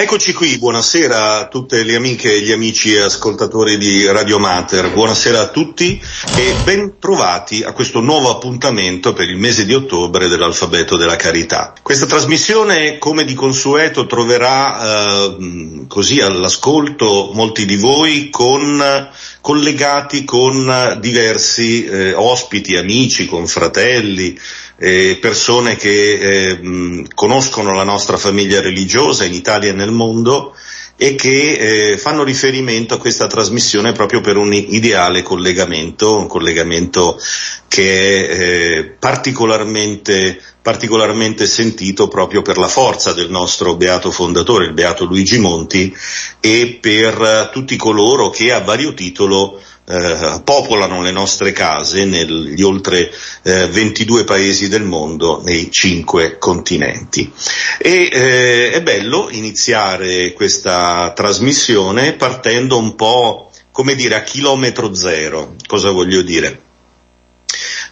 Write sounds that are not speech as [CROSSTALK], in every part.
Eccoci qui, buonasera a tutte le amiche e gli amici ascoltatori di Radio Mater, buonasera a tutti e ben trovati a questo nuovo appuntamento per il mese di ottobre dell'alfabeto della carità. Questa trasmissione, come di consueto, troverà eh, così all'ascolto molti di voi con collegati con diversi eh, ospiti, amici, confratelli, eh, persone che eh, conoscono la nostra famiglia religiosa in Italia e nel mondo e che eh, fanno riferimento a questa trasmissione proprio per un ideale collegamento, un collegamento che è eh, particolarmente, particolarmente sentito proprio per la forza del nostro beato fondatore, il beato Luigi Monti, e per tutti coloro che a vario titolo eh, popolano le nostre case negli oltre eh, 22 paesi del mondo, nei cinque continenti. E eh, è bello iniziare questa trasmissione partendo un po', come dire, a chilometro zero. Cosa voglio dire?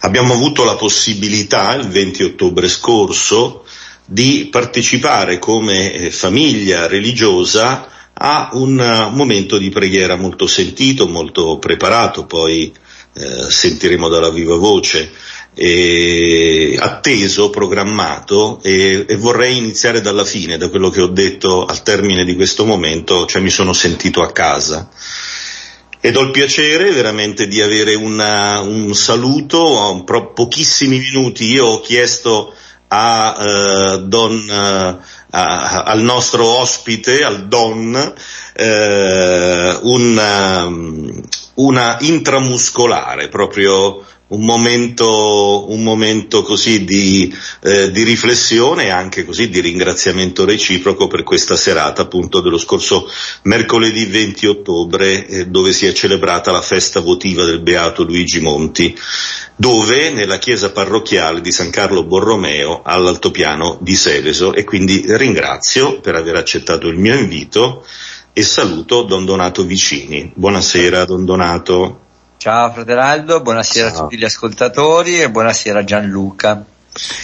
Abbiamo avuto la possibilità il 20 ottobre scorso di partecipare come eh, famiglia religiosa a un uh, momento di preghiera molto sentito, molto preparato, poi eh, sentiremo dalla viva voce, e atteso, programmato e, e, vorrei iniziare dalla fine, da quello che ho detto al termine di questo momento, cioè mi sono sentito a casa. Ed ho il piacere veramente di avere una, un saluto, po- pochissimi minuti, io ho chiesto a uh, Don uh, a, al nostro ospite, al Don, eh, una, um, una intramuscolare, proprio un momento, un momento così di, eh, di, riflessione e anche così di ringraziamento reciproco per questa serata appunto dello scorso mercoledì 20 ottobre eh, dove si è celebrata la festa votiva del Beato Luigi Monti dove nella chiesa parrocchiale di San Carlo Borromeo all'altopiano di Seveso e quindi ringrazio per aver accettato il mio invito e saluto Don Donato Vicini. Buonasera Don Donato. Ciao Fratelaldo, buonasera Ciao. a tutti gli ascoltatori e buonasera a Gianluca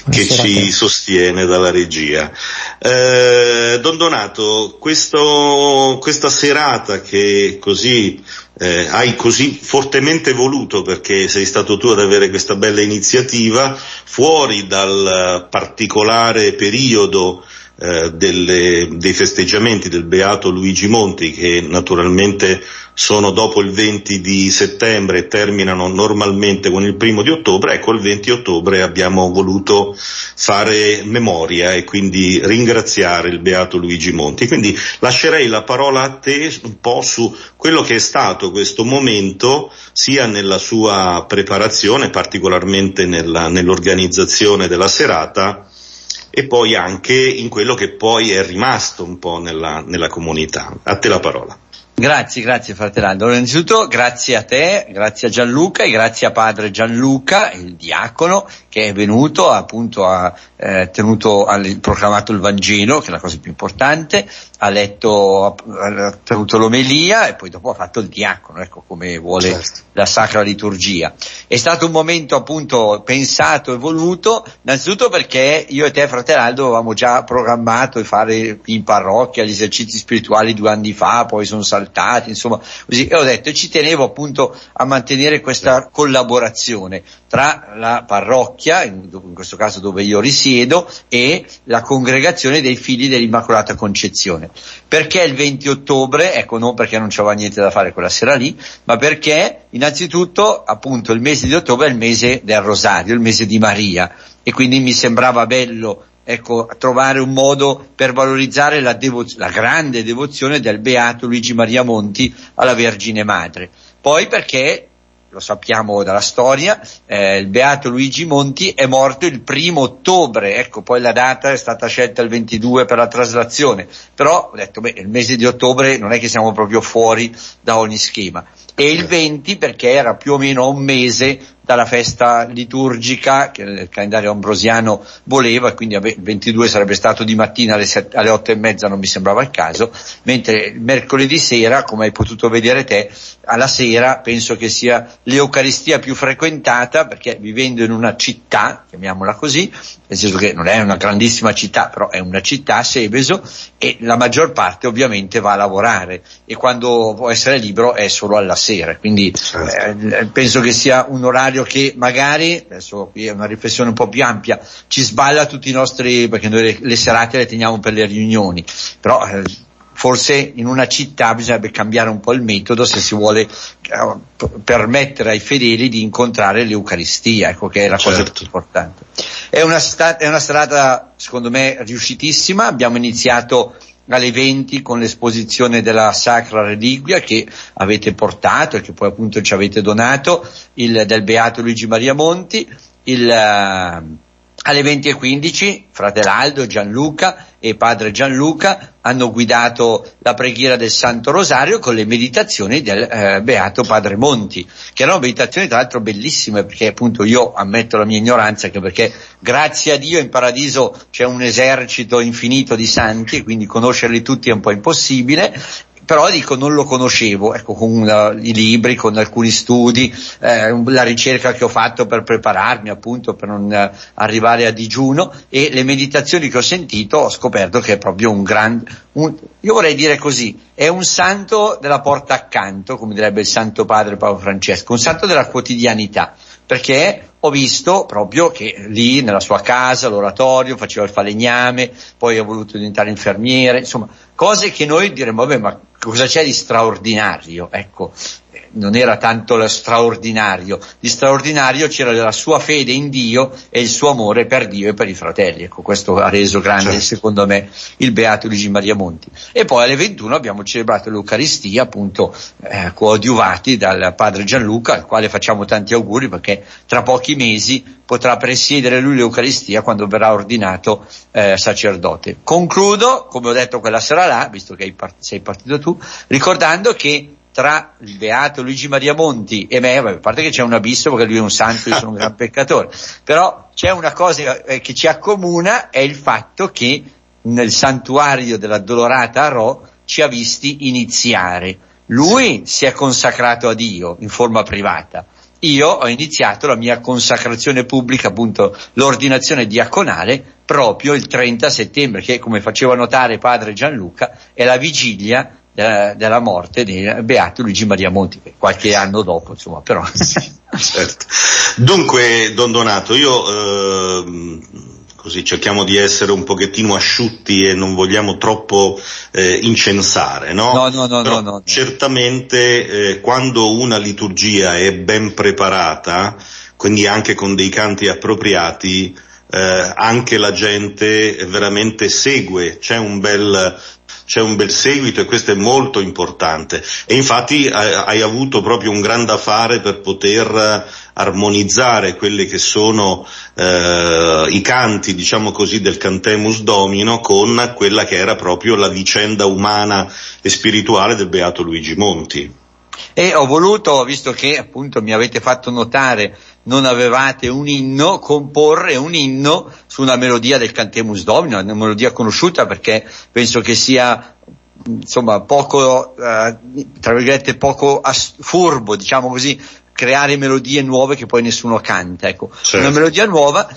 che ci sostiene dalla regia. Eh, Don Donato, questo, questa serata che così eh, hai così fortemente voluto perché sei stato tu ad avere questa bella iniziativa, fuori dal particolare periodo eh, delle, dei festeggiamenti del Beato Luigi Monti che naturalmente sono dopo il 20 di settembre e terminano normalmente con il primo di ottobre, ecco il 20 ottobre abbiamo voluto fare memoria e quindi ringraziare il Beato Luigi Monti. Quindi lascerei la parola a te un po' su quello che è stato questo momento sia nella sua preparazione, particolarmente nella, nell'organizzazizione della serata, e poi anche in quello che poi è rimasto un po' nella, nella comunità. A te la parola. Grazie, grazie fratello. innanzitutto grazie a te, grazie a Gianluca e grazie a padre Gianluca, il diacono, che è venuto, appunto ha eh, tenuto, ha proclamato il Vangelo, che è la cosa più importante, ha letto, ha tenuto l'omelia e poi dopo ha fatto il diacono, ecco come vuole certo. la sacra liturgia. È stato un momento appunto pensato e voluto, innanzitutto perché io e te fratello avevamo già programmato di fare in parrocchia gli esercizi spirituali due anni fa, poi sono saltati, insomma, così, e ho detto, e ci tenevo appunto a mantenere questa collaborazione tra la parrocchia, in, in questo caso dove io risiedo, e la congregazione dei figli dell'Immacolata Concezione. Perché il 20 ottobre? Ecco, non perché non c'era niente da fare quella sera lì, ma perché innanzitutto appunto il mese di ottobre è il mese del rosario, il mese di Maria e quindi mi sembrava bello ecco, trovare un modo per valorizzare la, devo- la grande devozione del beato Luigi Maria Monti alla Vergine Madre. Poi perché lo sappiamo dalla storia, eh, il beato Luigi Monti è morto il primo ottobre, ecco poi la data è stata scelta il 22 per la traslazione, però ho detto beh il mese di ottobre non è che siamo proprio fuori da ogni schema. E il 20 perché era più o meno un mese dalla festa liturgica che il calendario ambrosiano voleva, quindi il 22 sarebbe stato di mattina alle, 7, alle 8 e mezza, non mi sembrava il caso, mentre mercoledì sera, come hai potuto vedere te, alla sera penso che sia l'Eucaristia più frequentata perché vivendo in una città, chiamiamola così, nel senso che non è una grandissima città, però è una città, Seveso, e la maggior parte ovviamente va a lavorare e quando può essere libero è solo alla sera, quindi certo. eh, penso che sia un orario che magari, adesso qui è una riflessione un po' più ampia, ci sballa tutti i nostri, perché noi le, le serate le teniamo per le riunioni, però eh, forse in una città bisognerebbe cambiare un po' il metodo se si vuole uh, permettere ai fedeli di incontrare l'Eucaristia, ecco che è la certo. cosa più importante. È una, sta- è una strada secondo me riuscitissima, abbiamo iniziato alle 20 con l'esposizione della Sacra Reliquia che avete portato e che poi appunto ci avete donato, il, del Beato Luigi Maria Monti, il, uh, alle 20.15 fratello Aldo, Gianluca e padre Gianluca hanno guidato la preghiera del Santo Rosario con le meditazioni del eh, Beato Padre Monti, che erano meditazioni tra l'altro bellissime perché appunto io ammetto la mia ignoranza anche perché grazie a Dio in paradiso c'è un esercito infinito di santi quindi conoscerli tutti è un po' impossibile però dico non lo conoscevo, ecco, con una, i libri, con alcuni studi, eh, la ricerca che ho fatto per prepararmi appunto per non eh, arrivare a digiuno e le meditazioni che ho sentito ho scoperto che è proprio un grande, io vorrei dire così, è un santo della porta accanto, come direbbe il Santo Padre Paolo Francesco, un santo della quotidianità, perché ho visto proprio che lì nella sua casa, l'oratorio, faceva il falegname, poi ha voluto diventare infermiere, insomma, cose che noi diremmo, vabbè, ma cosa c'è di straordinario? Ecco, non era tanto lo straordinario, di straordinario c'era la sua fede in Dio e il suo amore per Dio e per i fratelli. Ecco, questo ha reso grande certo. secondo me il Beato Luigi Maria Monti. E poi alle 21 abbiamo celebrato l'Eucaristia, appunto eh, coadiuvati dal padre Gianluca, al quale facciamo tanti auguri perché tra pochi mesi potrà presiedere lui l'Eucaristia quando verrà ordinato eh, sacerdote. Concludo, come ho detto quella sera là, visto che sei partito tu, ricordando che tra il beato Luigi Maria Monti e me, a parte che c'è un abisso perché lui è un santo, io sono un gran peccatore, però c'è una cosa eh, che ci accomuna, è il fatto che nel santuario della Dolorata a ci ha visti iniziare. Lui si è consacrato a Dio in forma privata. Io ho iniziato la mia consacrazione pubblica, appunto l'ordinazione diaconale, proprio il 30 settembre, che come faceva notare padre Gianluca, è la vigilia della, della morte di Beato Luigi Maria Monti, qualche anno dopo, insomma, però. [LAUGHS] certo. Dunque, Don Donato, io eh, così cerchiamo di essere un pochettino asciutti e non vogliamo troppo eh, incensare, no? No, no, no, no, no, Certamente eh, quando una liturgia è ben preparata, quindi anche con dei canti appropriati, eh, anche la gente veramente segue, c'è un bel c'è un bel seguito e questo è molto importante. E infatti eh, hai avuto proprio un grande affare per poter armonizzare quelli che sono eh, i canti, diciamo così, del Cantemus Domino con quella che era proprio la vicenda umana e spirituale del Beato Luigi Monti. E ho voluto, visto che appunto mi avete fatto notare non avevate un inno, comporre un inno su una melodia del Cantemus Domino, una melodia conosciuta perché penso che sia insomma poco, eh, tra virgolette, poco as- furbo, diciamo così, creare melodie nuove che poi nessuno canta, ecco. Certo. Una melodia nuova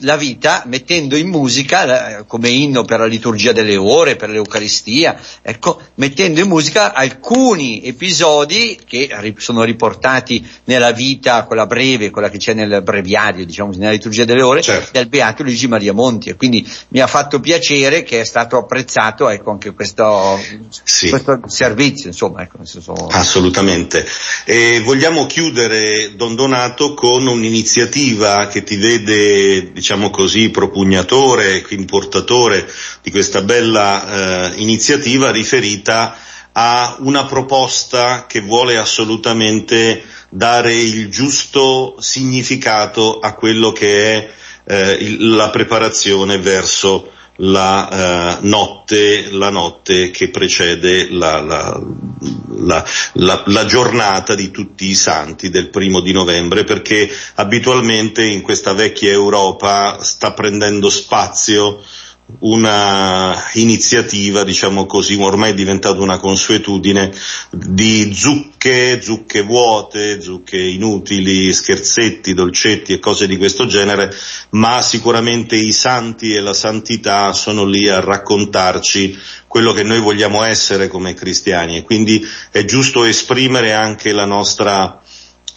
la vita mettendo in musica come inno per la liturgia delle ore, per l'Eucaristia, ecco, mettendo in musica alcuni episodi che sono riportati nella vita, quella breve, quella che c'è nel breviario, diciamo, nella liturgia delle ore, certo. del Beato Luigi Maria Monti. E quindi mi ha fatto piacere che è stato apprezzato, ecco, anche questo, sì. questo servizio, insomma, ecco, senso... Assolutamente. E vogliamo chiudere, Don Donato, con un'iniziativa che ti vede diciamo così, propugnatore, quindi portatore di questa bella eh, iniziativa riferita a una proposta che vuole assolutamente dare il giusto significato a quello che è eh, il, la preparazione verso la, eh, notte, la notte che precede la, la, la, la, la, giornata di tutti i santi del primo di novembre perché abitualmente in questa vecchia Europa sta prendendo spazio una iniziativa, diciamo così, ormai è diventata una consuetudine di zucche, zucche vuote, zucche inutili, scherzetti, dolcetti e cose di questo genere, ma sicuramente i santi e la santità sono lì a raccontarci quello che noi vogliamo essere come cristiani. E quindi è giusto esprimere anche la nostra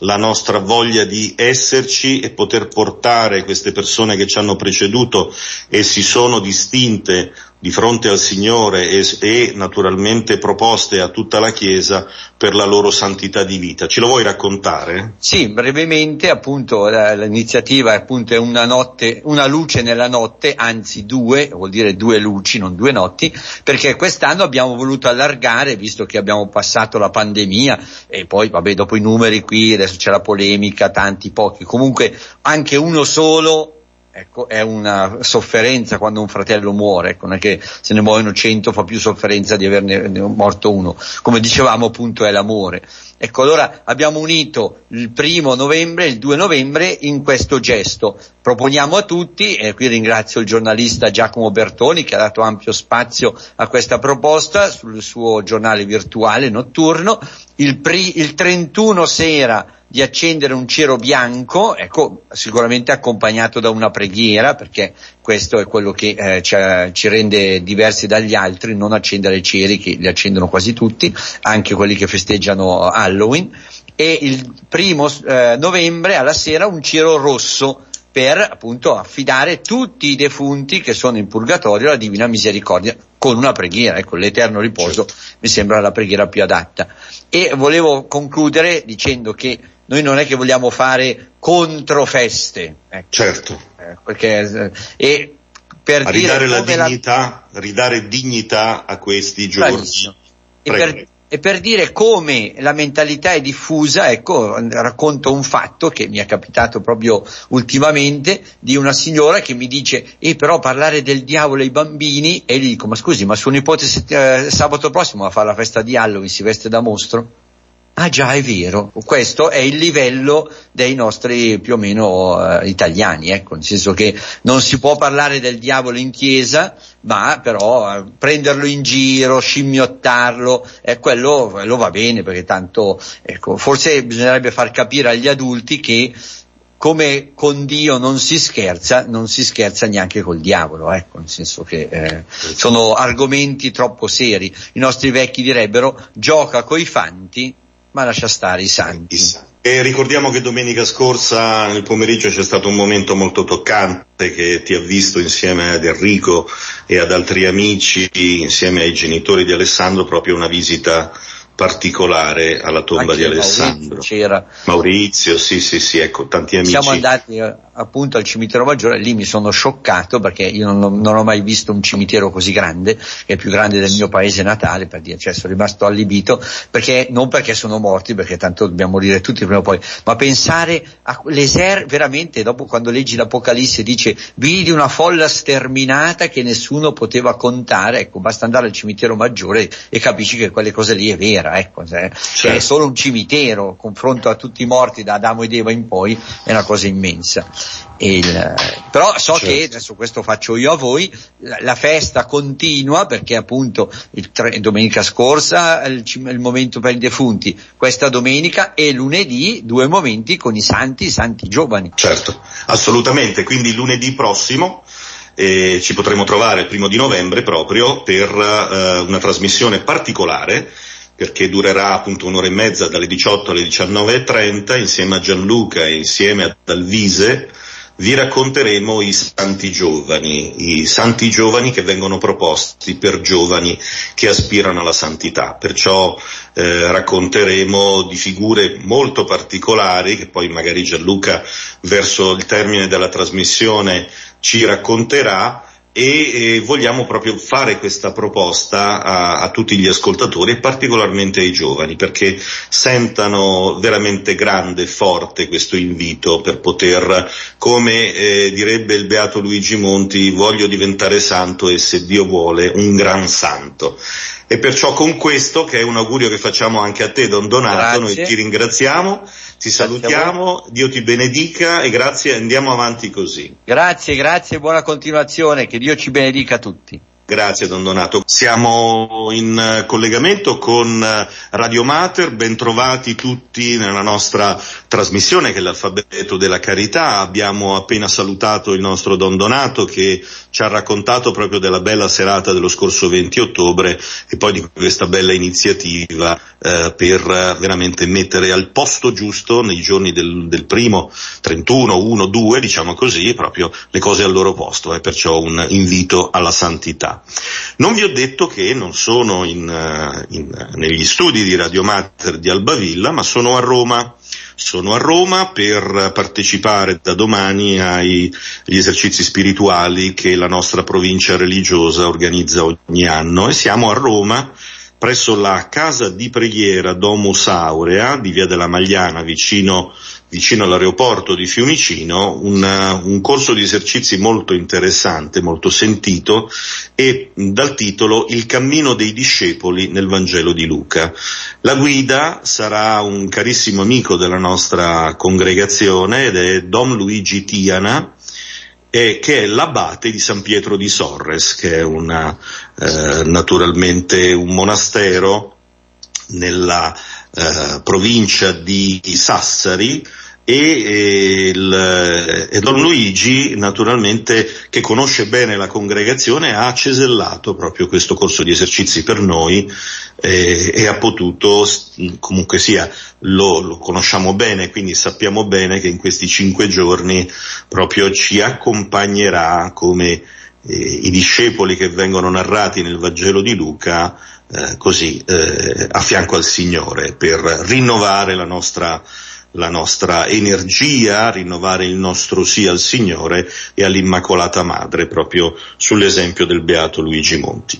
la nostra voglia di esserci e poter portare queste persone che ci hanno preceduto e si sono distinte di fronte al Signore e, e, naturalmente proposte a tutta la Chiesa per la loro santità di vita. Ce lo vuoi raccontare? Sì, brevemente appunto l'iniziativa è appunto una notte, una luce nella notte, anzi due, vuol dire due luci, non due notti, perché quest'anno abbiamo voluto allargare, visto che abbiamo passato la pandemia e poi vabbè dopo i numeri qui adesso c'è la polemica, tanti, pochi, comunque anche uno solo ecco, è una sofferenza quando un fratello muore, ecco, non è che se ne muoiono cento fa più sofferenza di averne morto uno, come dicevamo appunto è l'amore. Ecco, allora abbiamo unito il primo novembre e il 2 novembre in questo gesto. Proponiamo a tutti, e qui ringrazio il giornalista Giacomo Bertoni che ha dato ampio spazio a questa proposta sul suo giornale virtuale notturno, il, pri- il 31 sera di accendere un cero bianco, ecco, sicuramente accompagnato da una preghiera, perché questo è quello che eh, ci, ci, rende diversi dagli altri, non accendere ceri che li accendono quasi tutti, anche quelli che festeggiano Halloween, e il primo eh, novembre alla sera un cero rosso per appunto affidare tutti i defunti che sono in purgatorio alla Divina Misericordia con una preghiera, ecco, l'eterno riposo mi sembra la preghiera più adatta. E volevo concludere dicendo che noi non è che vogliamo fare controfeste. Ecco. Certo. Eh, perché, eh, e per a ridare la dignità, la... ridare dignità a questi giorni. E per, e per, dire come la mentalità è diffusa, ecco, racconto un fatto che mi è capitato proprio ultimamente di una signora che mi dice, eh però parlare del diavolo ai bambini, e gli dico, ma scusi, ma suo nipote eh, sabato prossimo va a fare la festa di Halloween, si veste da mostro? Ah già, è vero, questo è il livello dei nostri più o meno eh, italiani, ecco, nel senso che non si può parlare del diavolo in chiesa, ma però eh, prenderlo in giro, scimmiottarlo, eh, quello, quello va bene perché tanto, ecco, forse bisognerebbe far capire agli adulti che come con Dio non si scherza, non si scherza neanche col diavolo, ecco, nel senso che eh, sono argomenti troppo seri. I nostri vecchi direbbero gioca coi fanti ma lascia stare i santi. E ricordiamo che domenica scorsa nel pomeriggio c'è stato un momento molto toccante che ti ha visto insieme ad Enrico e ad altri amici, insieme ai genitori di Alessandro, proprio una visita particolare alla tomba Anche di Alessandro. Maurizio, c'era. Maurizio, sì, sì, sì, ecco, tanti amici. Siamo andati eh, appunto al cimitero maggiore, lì mi sono scioccato perché io non, non, ho mai visto un cimitero così grande, che è più grande del mio paese natale, per dire, cioè sono rimasto allibito, perché, non perché sono morti, perché tanto dobbiamo morire tutti prima o poi, ma pensare all'esercito, veramente dopo quando leggi l'Apocalisse dice, vidi una folla sterminata che nessuno poteva contare, ecco, basta andare al cimitero maggiore e capisci che quelle cose lì è vera, ecco, cioè, certo. è solo un cimitero, confronto a tutti i morti da Adamo ed Eva in poi, è una cosa immensa. Il, però so certo. che, adesso questo faccio io a voi, la, la festa continua perché appunto tre, domenica scorsa il, il, momento per i defunti, questa domenica e lunedì due momenti con i santi, i santi giovani. Certo, assolutamente, quindi lunedì prossimo eh, ci potremo trovare il primo di novembre proprio per eh, una trasmissione particolare perché durerà appunto un'ora e mezza dalle 18 alle 19.30 insieme a Gianluca e insieme a Dalvise vi racconteremo i santi giovani, i santi giovani che vengono proposti per giovani che aspirano alla santità. Perciò eh, racconteremo di figure molto particolari che poi magari Gianluca verso il termine della trasmissione ci racconterà e eh, vogliamo proprio fare questa proposta a, a, tutti gli ascoltatori e particolarmente ai giovani perché sentano veramente grande e forte questo invito per poter, come eh, direbbe il beato Luigi Monti, voglio diventare santo e se Dio vuole un gran santo. E perciò con questo, che è un augurio che facciamo anche a te, Don Donato, grazie. noi ti ringraziamo, ti salutiamo, Dio ti benedica e grazie, andiamo avanti così. Grazie, grazie, buona continuazione, che Dio ci benedica tutti. Grazie Don Donato. Siamo in eh, collegamento con eh, Radio Mater, bentrovati tutti nella nostra trasmissione che è l'alfabeto della carità. Abbiamo appena salutato il nostro Don Donato che ci ha raccontato proprio della bella serata dello scorso 20 ottobre e poi di questa bella iniziativa eh, per veramente mettere al posto giusto nei giorni del, del, primo 31, 1, 2, diciamo così, proprio le cose al loro posto, è eh, perciò un invito alla santità. Non vi ho detto che non sono in, eh, in, negli studi di Radio Mater di Albavilla, ma sono a Roma. Sono a Roma per partecipare da domani agli esercizi spirituali che la nostra provincia religiosa organizza ogni anno e siamo a Roma presso la casa di preghiera Domus Aurea di Via della Magliana vicino vicino all'aeroporto di Fiumicino, un, un, corso di esercizi molto interessante, molto sentito e dal titolo Il cammino dei discepoli nel Vangelo di Luca. La guida sarà un carissimo amico della nostra congregazione ed è Dom Luigi Tiana, eh, che è l'abate di San Pietro di Sorres, che è una, eh, naturalmente un monastero nella eh, provincia di Sassari, e, il, e, Don Luigi, naturalmente, che conosce bene la congregazione, ha cesellato proprio questo corso di esercizi per noi eh, e ha potuto, comunque sia, lo, lo, conosciamo bene, quindi sappiamo bene che in questi cinque giorni proprio ci accompagnerà come eh, i discepoli che vengono narrati nel Vangelo di Luca, eh, così, eh, a fianco al Signore, per rinnovare la nostra la nostra energia, rinnovare il nostro sì al Signore e all'Immacolata Madre, proprio sull'esempio del Beato Luigi Monti.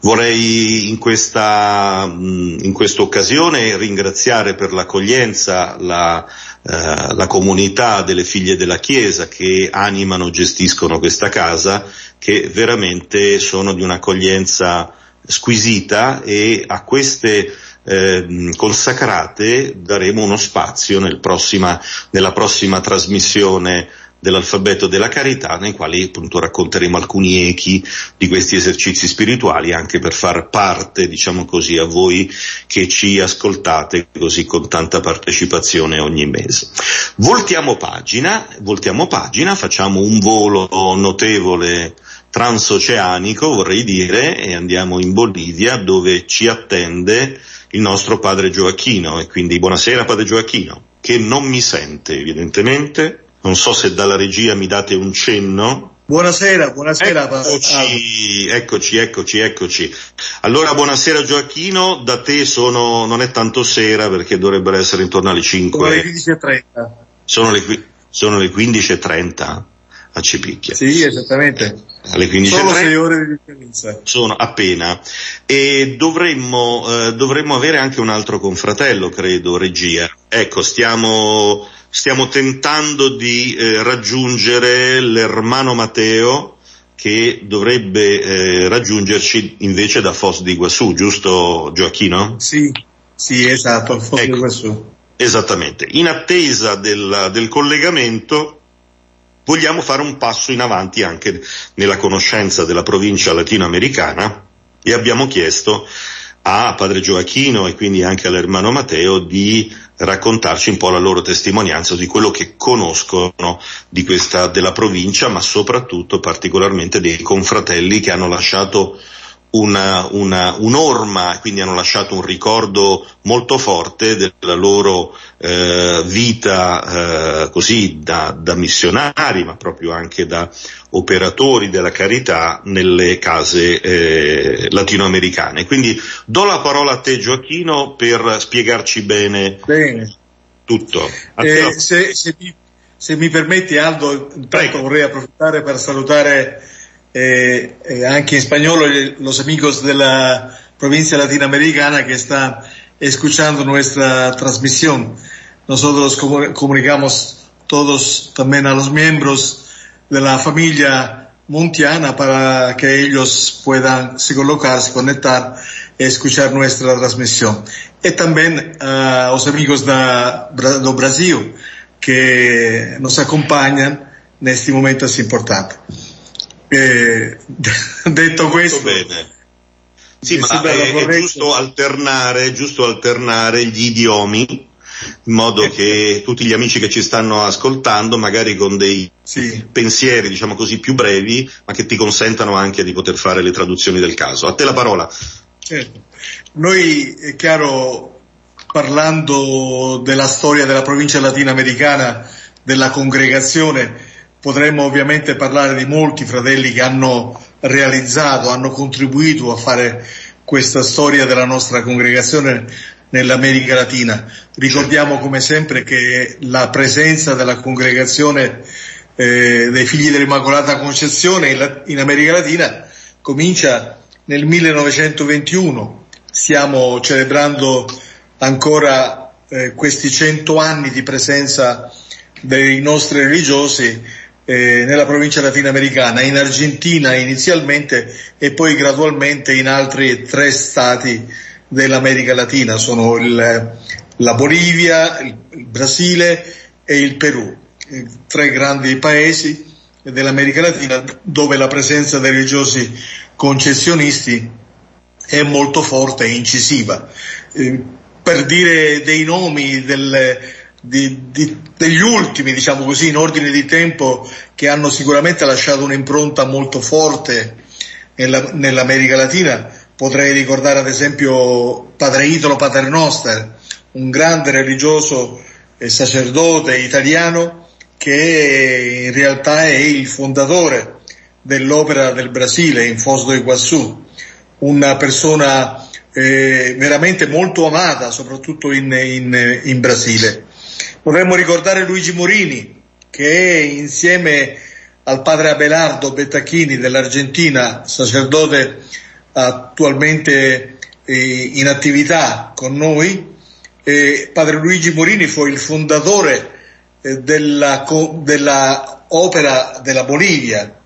Vorrei in questa, in questa occasione ringraziare per l'accoglienza la, eh, la comunità delle figlie della Chiesa che animano, gestiscono questa casa, che veramente sono di un'accoglienza squisita e a queste eh, consacrate daremo uno spazio nel prossima, nella prossima trasmissione dell'alfabeto della carità, nei quali appunto racconteremo alcuni echi di questi esercizi spirituali, anche per far parte, diciamo così, a voi che ci ascoltate così con tanta partecipazione ogni mese. Voltiamo pagina, voltiamo pagina, facciamo un volo notevole transoceanico, vorrei dire, e andiamo in Bolivia, dove ci attende il nostro padre Gioacchino e quindi buonasera padre Gioacchino, che non mi sente evidentemente, non so se dalla regia mi date un cenno. Buonasera, buonasera. Eccoci, eccoci, eccoci, eccoci. Allora, buonasera Gioacchino, da te sono, non è tanto sera perché dovrebbero essere intorno alle 5. Sono le 15.30. Sono le, sono le 15.30 a Cipicchia. Sì, esattamente alle 15.30. Sono 6 ore di differenza. Sono appena. E dovremmo, eh, dovremmo avere anche un altro confratello, credo, regia. Ecco, stiamo, stiamo tentando di eh, raggiungere l'ermano Matteo che dovrebbe eh, raggiungerci invece da Foz di Iguassù, giusto Gioacchino? Sì, sì, esatto, Foz ecco, di Iguassù. Esattamente. In attesa del, del collegamento, vogliamo fare un passo in avanti anche nella conoscenza della provincia latinoamericana e abbiamo chiesto a padre Gioacchino e quindi anche all'ermano Matteo di raccontarci un po' la loro testimonianza di quello che conoscono di questa, della provincia, ma soprattutto particolarmente dei confratelli che hanno lasciato una, una, un'orma, quindi hanno lasciato un ricordo molto forte della loro eh, vita eh, così da, da, missionari, ma proprio anche da operatori della carità nelle case eh, latinoamericane. Quindi do la parola a te Gioacchino per spiegarci bene, bene. tutto. Eh, se, se, mi, se, mi, permetti Aldo, intanto vorrei approfittare per salutare eh, eh, anche en español los amigos de la provincia latinoamericana que están escuchando nuestra transmisión. Nosotros comunicamos todos también a los miembros de la familia Montiana para que ellos puedan se colocar, se conectar escuchar nuestra transmisión. Y también a los amigos de, do Brasil que nos acompañan en este momento es importante. Eh, [LAUGHS] detto questo, bene. Sì, ma è, è, giusto alternare, è giusto alternare gli idiomi in modo che tutti gli amici che ci stanno ascoltando, magari con dei sì. pensieri, diciamo così, più brevi, ma che ti consentano anche di poter fare le traduzioni del caso. A te la parola. Certo. Noi, è chiaro, parlando della storia della provincia latinoamericana, della congregazione, potremmo ovviamente parlare di molti fratelli che hanno realizzato, hanno contribuito a fare questa storia della nostra congregazione nell'America Latina. Ricordiamo come sempre che la presenza della congregazione eh, dei figli dell'Immacolata Concezione in, in America Latina comincia nel 1921. Stiamo celebrando ancora eh, questi cento anni di presenza dei nostri religiosi eh, nella provincia latinoamericana, in Argentina inizialmente e poi gradualmente in altri tre stati dell'America Latina, sono il, la Bolivia, il, il Brasile e il Perù, tre grandi paesi dell'America Latina dove la presenza dei religiosi concessionisti è molto forte e incisiva. Eh, per dire dei nomi del, di, di, degli ultimi, diciamo così, in ordine di tempo, che hanno sicuramente lasciato un'impronta molto forte nella, nell'America Latina, Potrei ricordare ad esempio Padre Italo Paternoster, un grande religioso e sacerdote italiano che in realtà è il fondatore dell'opera del Brasile in Foz do Iguaçu, una persona eh, veramente molto amata soprattutto in, in, in Brasile. Potremmo ricordare Luigi Morini che insieme al padre Abelardo Bettachini dell'Argentina, sacerdote attualmente eh, in attività con noi. Eh, padre Luigi Morini fu il fondatore eh, della, della, opera della Bolivia.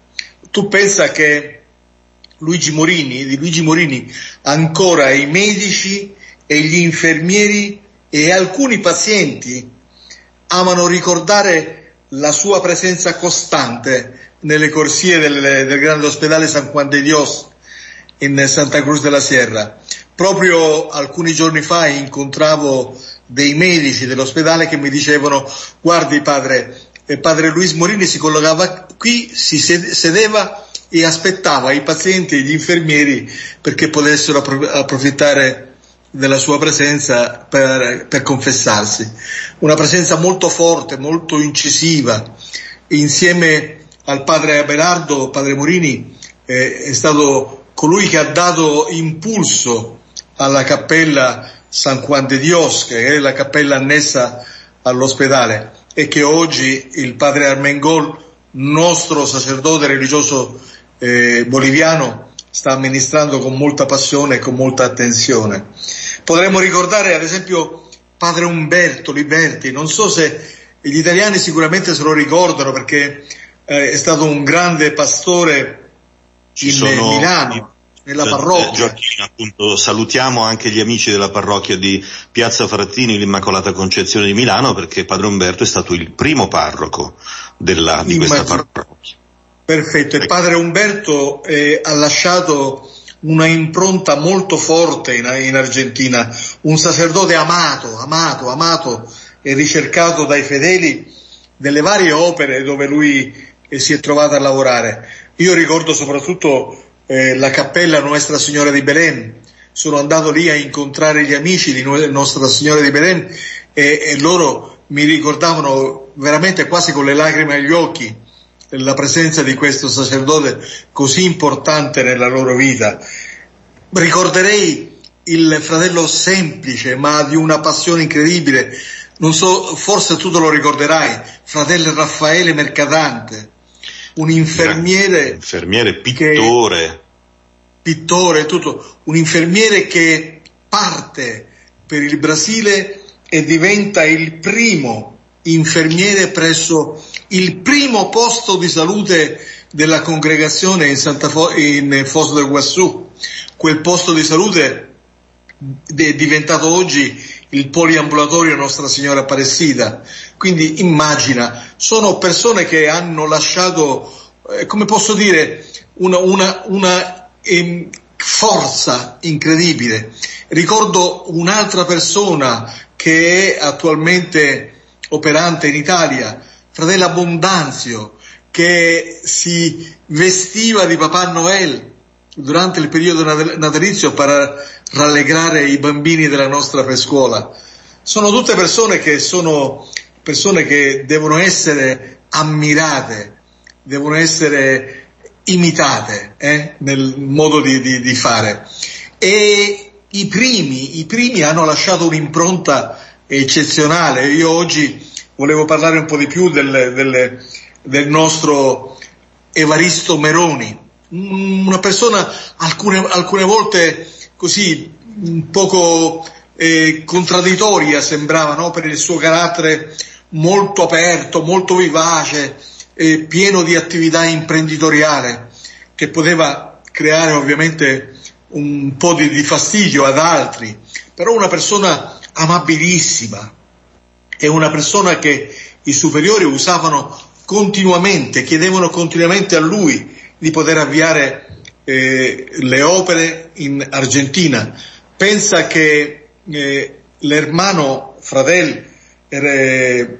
Tu pensa che Luigi Morini, di Luigi Morini ancora i medici e gli infermieri e alcuni pazienti amano ricordare la sua presenza costante nelle corsie del, del grande ospedale San Juan de Dios in Santa Cruz della Sierra. Proprio alcuni giorni fa incontravo dei medici dell'ospedale che mi dicevano guardi padre, eh, padre Luis Morini si collocava qui, si sedeva e aspettava i pazienti e gli infermieri perché potessero approfittare della sua presenza per, per confessarsi. Una presenza molto forte, molto incisiva. Insieme al padre Abelardo, padre Morini, eh, è stato colui che ha dato impulso alla cappella San Juan de Dios, che è la cappella annessa all'ospedale e che oggi il padre Armengol, nostro sacerdote religioso eh, boliviano, sta amministrando con molta passione e con molta attenzione. Potremmo ricordare ad esempio padre Umberto Liberti, non so se gli italiani sicuramente se lo ricordano perché eh, è stato un grande pastore ci in sono, Milano, nella parrocchia. Gioacchino, appunto, salutiamo anche gli amici della parrocchia di Piazza Frattini, l'Immacolata Concezione di Milano, perché Padre Umberto è stato il primo parroco della, di questa parrocchia. Perfetto, e ecco. Padre Umberto eh, ha lasciato una impronta molto forte in, in, Argentina, un sacerdote amato, amato, amato e ricercato dai fedeli delle varie opere dove lui eh, si è trovato a lavorare. Io ricordo soprattutto eh, la cappella Nostra Signora di Belen, sono andato lì a incontrare gli amici di Nostra Signora di Belen e, e loro mi ricordavano veramente quasi con le lacrime agli occhi la presenza di questo sacerdote così importante nella loro vita. Ricorderei il fratello semplice ma di una passione incredibile, non so, forse tu te lo ricorderai, fratello Raffaele Mercadante, un infermiere. Infermiere pittore. Che, pittore, tutto. Un infermiere che parte per il Brasile e diventa il primo infermiere presso il primo posto di salute della congregazione in, Santa Fo- in Fosso del Guassù, quel posto di salute è diventato oggi il poliambulatorio Nostra Signora Apparecida. Quindi immagina, sono persone che hanno lasciato, eh, come posso dire, una, una, una eh, forza incredibile. Ricordo un'altra persona che è attualmente operante in Italia, fratello Abbondanzio, che si vestiva di Papà Noel durante il periodo natalizio per rallegrare i bambini della nostra prescuola. Sono tutte persone che sono persone che devono essere ammirate, devono essere imitate eh, nel modo di, di, di, fare. E i primi, i primi hanno lasciato un'impronta eccezionale. Io oggi volevo parlare un po' di più del, del, del nostro Evaristo Meroni, una persona alcune, alcune volte così un poco eh, contraddittoria sembrava no? per il suo carattere molto aperto, molto vivace, eh, pieno di attività imprenditoriale che poteva creare ovviamente un po' di, di fastidio ad altri, però una persona amabilissima, è una persona che i superiori usavano continuamente, chiedevano continuamente a lui di poter avviare eh, le opere in Argentina. Pensa che eh, l'ermano fratel eh,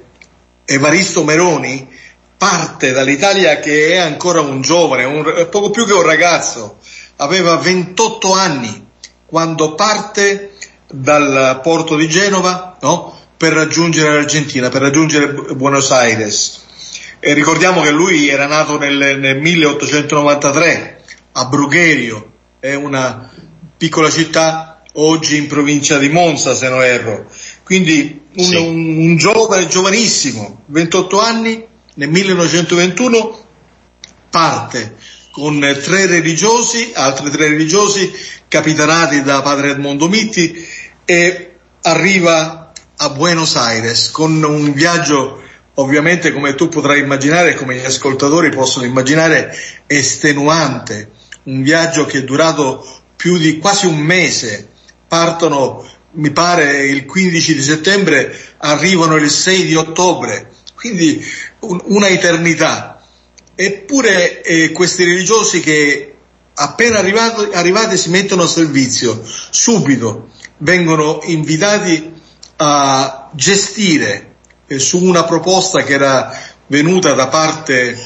Evaristo Meroni parte dall'Italia che è ancora un giovane, un, poco più che un ragazzo, aveva 28 anni quando parte dal porto di Genova no? per raggiungere l'Argentina, per raggiungere Buenos Aires. E ricordiamo che lui era nato nel, nel 1893 a Brugherio, è una piccola città oggi in provincia di Monza se non erro. Quindi un, sì. un, un giovane, giovanissimo, 28 anni, nel 1921 parte con tre religiosi, altri tre religiosi capitanati da padre Edmondo Mitti e arriva a Buenos Aires con un viaggio ovviamente come tu potrai immaginare come gli ascoltatori possono immaginare estenuante, un viaggio che è durato più di quasi un mese, partono mi pare il 15 di settembre, arrivano il 6 di ottobre, quindi un, una eternità. Eppure eh, questi religiosi che appena arrivati, arrivati si mettono a servizio, subito vengono invitati a gestire eh, su una proposta che era venuta da parte eh,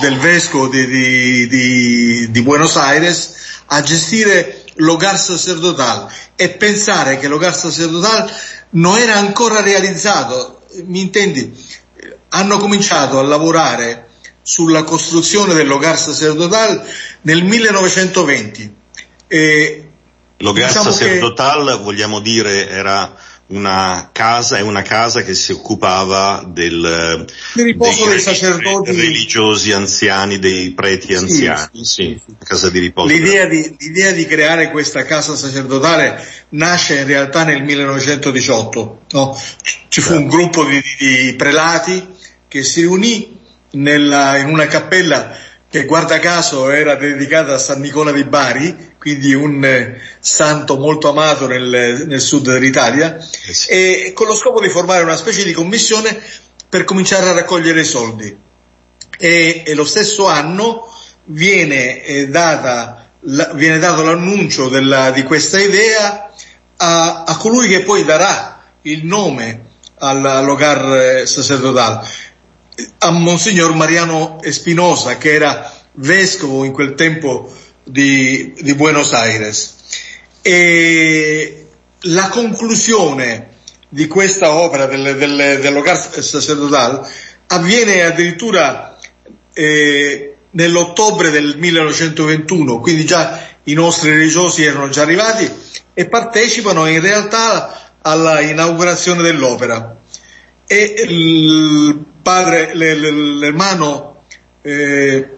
del vescovo di, di, di, di, Buenos Aires a gestire l'hogar sacerdotal e pensare che l'hogar sacerdotal non era ancora realizzato, mi intendi? Hanno cominciato a lavorare sulla costruzione dell'hogar sacerdotal nel 1920. E L'hogar diciamo sacerdotal, che... vogliamo dire, era una casa, è una casa che si occupava del, del riposo dei, dei sacerdoti religiosi anziani, dei preti anziani, sì, sì, casa di riposo. L'idea di, l'idea di, creare questa casa sacerdotale nasce in realtà nel 1918, no? ci fu certo. un gruppo di, di, prelati che si riunì nella, in una cappella che guarda caso era dedicata a San Nicola di Bari, quindi un eh, santo molto amato nel, nel sud dell'Italia, eh sì. e con lo scopo di formare una specie di commissione per cominciare a raccogliere i soldi. E, e lo stesso anno viene, eh, data, la, viene dato l'annuncio della, di questa idea a, a, colui che poi darà il nome all'Hogar eh, sacerdotale a Monsignor Mariano Espinosa, che era vescovo in quel tempo di, di Buenos Aires. E la conclusione di questa opera del, del, dell'Hogar Sacerdotal avviene addirittura eh, nell'ottobre del 1921, quindi già i nostri religiosi erano già arrivati e partecipano in realtà alla inaugurazione dell'opera. E il padre, l'ermano eh,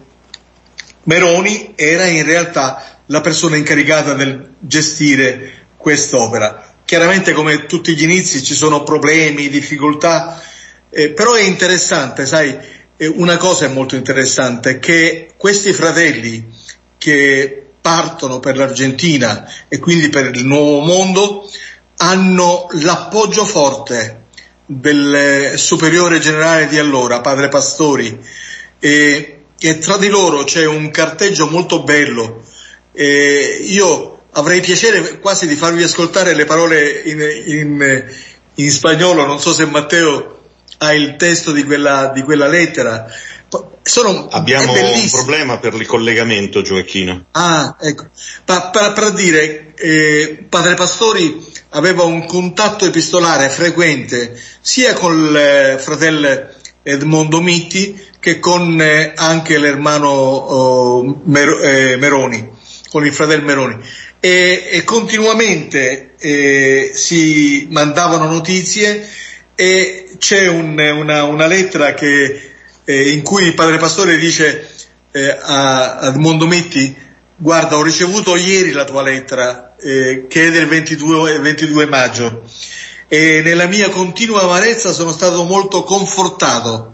Meroni era in realtà la persona incaricata del gestire quest'opera. Chiaramente come tutti gli inizi ci sono problemi, difficoltà, eh, però è interessante, sai, eh, una cosa è molto interessante, che questi fratelli che partono per l'Argentina e quindi per il nuovo mondo hanno l'appoggio forte del superiore generale di allora, padre Pastori, e, e tra di loro c'è un carteggio molto bello. E io avrei piacere quasi di farvi ascoltare le parole in, in, in spagnolo, non so se Matteo ha il testo di quella, di quella lettera. Sono, Abbiamo un problema per il collegamento, Gioacchino. Ah, ecco. Pa, per, per, dire, eh, Padre Pastori aveva un contatto epistolare frequente sia con il eh, fratello Edmondo Mitti che con anche l'ermano oh, Mer, eh, Meroni, con il fratello Meroni. E, e continuamente eh, si mandavano notizie e c'è un, una, una, lettera che, eh, in cui il padre pastore dice eh, a, Edmondo Mitti guarda ho ricevuto ieri la tua lettera eh, che è del 22, 22 maggio e nella mia continua amarezza sono stato molto confortato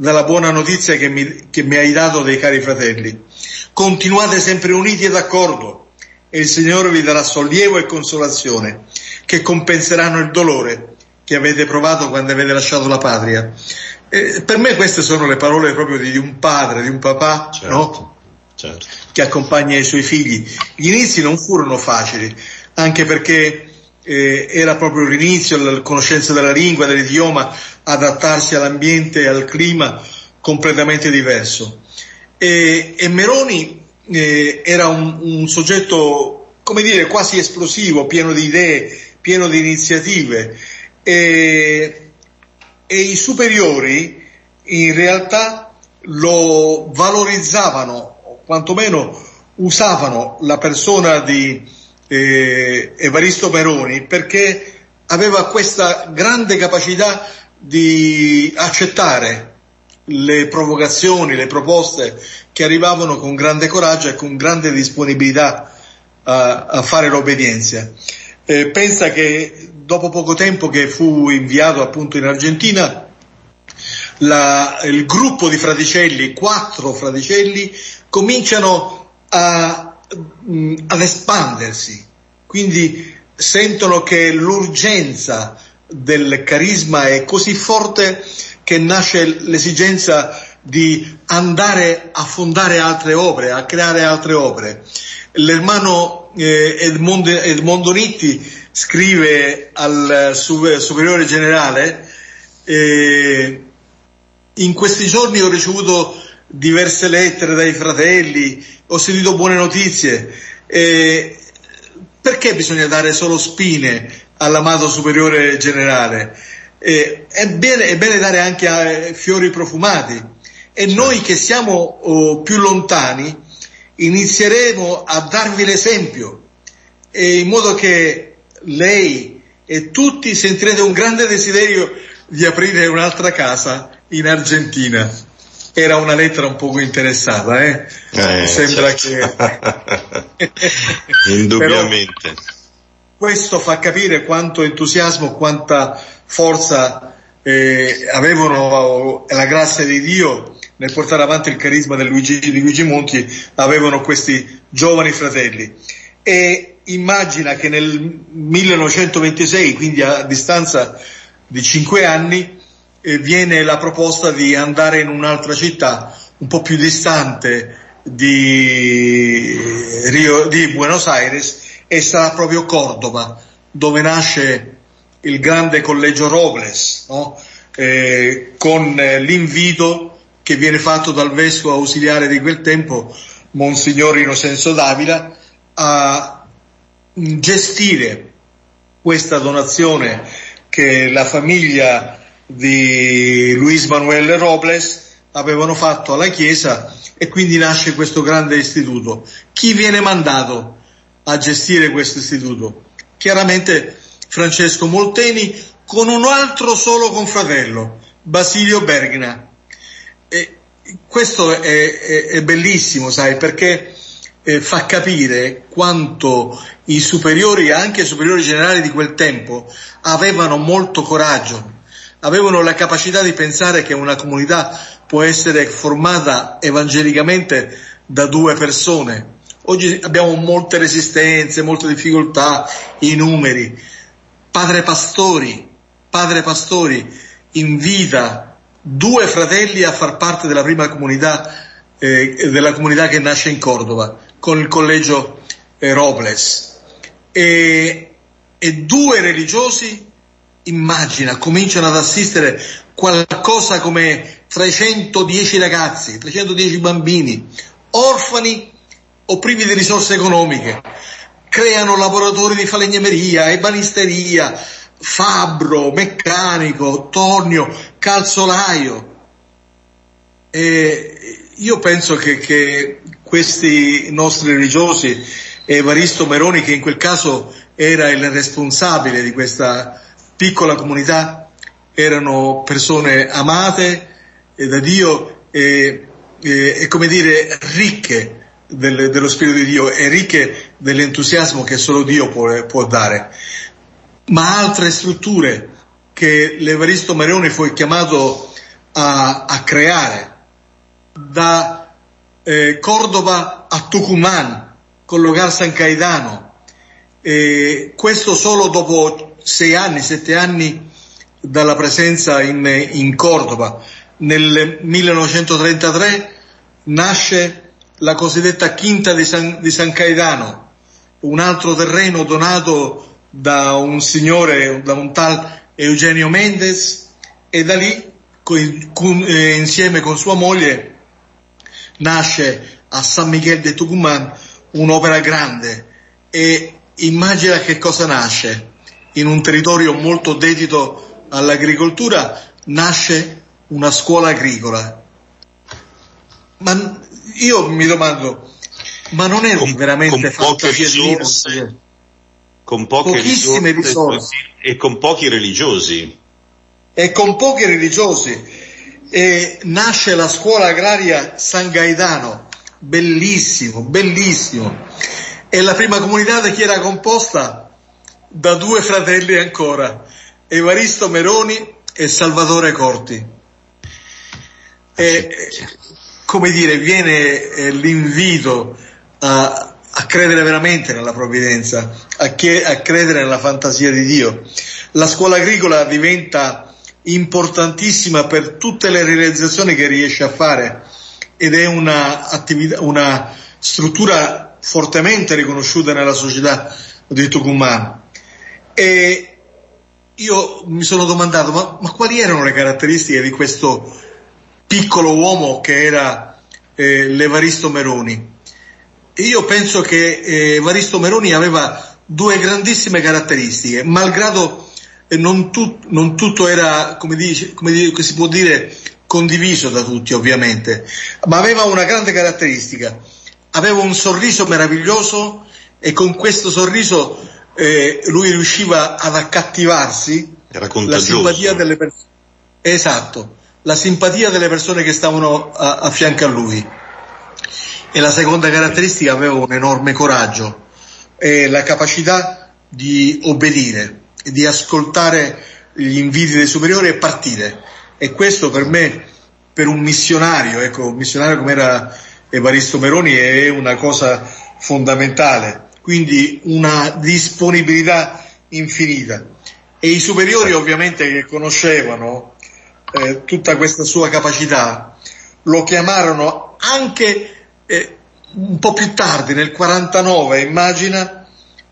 dalla buona notizia che mi, che mi hai dato dei cari fratelli. Continuate sempre uniti e d'accordo e il Signore vi darà sollievo e consolazione che compenseranno il dolore che avete provato quando avete lasciato la patria. Eh, per me queste sono le parole proprio di un padre, di un papà, certo, no? certo. che accompagna i suoi figli. Gli inizi non furono facili, anche perché eh, era proprio l'inizio, la conoscenza della lingua, dell'idioma, adattarsi all'ambiente e al clima completamente diverso. E, e Meroni eh, era un, un soggetto, come dire, quasi esplosivo, pieno di idee, pieno di iniziative e, e i superiori in realtà lo valorizzavano, quantomeno usavano la persona di eh, Evaristo Peroni perché aveva questa grande capacità di accettare le provocazioni, le proposte che arrivavano con grande coraggio e con grande disponibilità a, a fare l'obbedienza. Eh, pensa che dopo poco tempo che fu inviato appunto in Argentina, la, il gruppo di fraticelli, quattro fraticelli, cominciano a, mh, ad espandersi, quindi sentono che l'urgenza del carisma è così forte che nasce l'esigenza di andare a fondare altre opere, a creare altre opere. L'ermano eh, Edmondo, Edmondo Nitti scrive al superiore generale, eh, in questi giorni ho ricevuto diverse lettere dai fratelli, ho sentito buone notizie, eh, perché bisogna dare solo spine all'amato superiore generale? Eh, è, bene, è, bene, dare anche eh, fiori profumati e noi che siamo oh, più lontani inizieremo a darvi l'esempio in modo che lei e tutti sentirete un grande desiderio di aprire un'altra casa in Argentina. Era una lettera un poco interessata, eh? eh Sembra certo. che... [LAUGHS] Indubbiamente. questo fa capire quanto entusiasmo, quanta forza eh, avevano la grazia di Dio nel portare avanti il carisma Luigi, di Luigi Monti, avevano questi giovani fratelli. E immagina che nel 1926, quindi a distanza di cinque anni, viene la proposta di andare in un'altra città un po' più distante di, Rio, di Buenos Aires e sarà proprio Cordova, dove nasce il grande collegio Robles, no? eh, con eh, l'invito che viene fatto dal vescovo ausiliare di quel tempo, Monsignor Innocenzo Davila, a gestire questa donazione che la famiglia di Luis Manuel Robles avevano fatto alla Chiesa e quindi nasce questo grande istituto. Chi viene mandato a gestire questo istituto? Chiaramente Francesco Molteni con un altro solo confratello, Basilio Bergna. E questo è, è, è bellissimo, sai, perché eh, fa capire quanto i superiori, anche i superiori generali di quel tempo, avevano molto coraggio, avevano la capacità di pensare che una comunità può essere formata evangelicamente da due persone. Oggi abbiamo molte resistenze, molte difficoltà, i numeri. Padre Pastori, Padre Pastori invita due fratelli a far parte della prima comunità, eh, della comunità che nasce in Cordova, con il collegio eh, Robles. E, e due religiosi immagina, cominciano ad assistere qualcosa come 310 ragazzi, 310 bambini, orfani o privi di risorse economiche, creano laboratori di falegnameria, ebanisteria, fabbro, meccanico, tornio, calzolaio. E io penso che, che questi nostri religiosi, Evaristo Meroni, che in quel caso era il responsabile di questa piccola comunità, erano persone amate da Dio e, e, e come dire, ricche del, dello Spirito di Dio e ricche dell'entusiasmo che solo Dio può, può dare. Ma altre strutture che l'Evaristo Marioni fu chiamato a, a creare, da eh, Cordova a Tucumán, con l'Hogar San Caetano, e questo solo dopo sei anni, sette anni dalla presenza in, in Cordova. Nel 1933 nasce la cosiddetta Quinta di San, di San Caetano, un altro terreno donato da un signore, da un tal Eugenio Mendes, e da lì, con, con, eh, insieme con sua moglie, nasce a San Miguel de Tucumán un'opera grande e immagina che cosa nasce. In un territorio molto dedito all'agricoltura nasce una scuola agricola. Ma io mi domando, ma non è con, veramente con poche risorse, con poche pochissime risorse, risorse, e con pochi religiosi. E con pochi religiosi. E nasce la scuola agraria San Gaetano, bellissimo, bellissimo e la prima comunità che era composta da due fratelli ancora, Evaristo Meroni e Salvatore Corti. E, come dire, viene eh, l'invito a, a, credere veramente nella provvidenza, a, che, a credere nella fantasia di Dio. La scuola agricola diventa importantissima per tutte le realizzazioni che riesce a fare ed è una, attività, una struttura fortemente riconosciuta nella società di Tucumán. E io mi sono domandato, ma, ma, quali erano le caratteristiche di questo piccolo uomo che era eh, l'Evaristo Meroni? E io penso che eh, Evaristo Meroni aveva due grandissime caratteristiche, malgrado eh, non, tu, non, tutto era, come, dice, come dice, si può dire, condiviso da tutti ovviamente, ma aveva una grande caratteristica, aveva un sorriso meraviglioso e con questo sorriso eh, lui riusciva ad accattivarsi la simpatia delle persone. Esatto, la simpatia delle persone che stavano a, a fianco a lui. E la seconda caratteristica aveva un enorme coraggio e la capacità di obbedire, di ascoltare gli inviti dei superiori e partire. E questo per me, per un missionario, ecco, un missionario come era Evaristo Meroni è una cosa fondamentale, quindi una disponibilità infinita. E i superiori ovviamente che conoscevano eh, tutta questa sua capacità lo chiamarono anche eh, un po' più tardi, nel 49 immagina,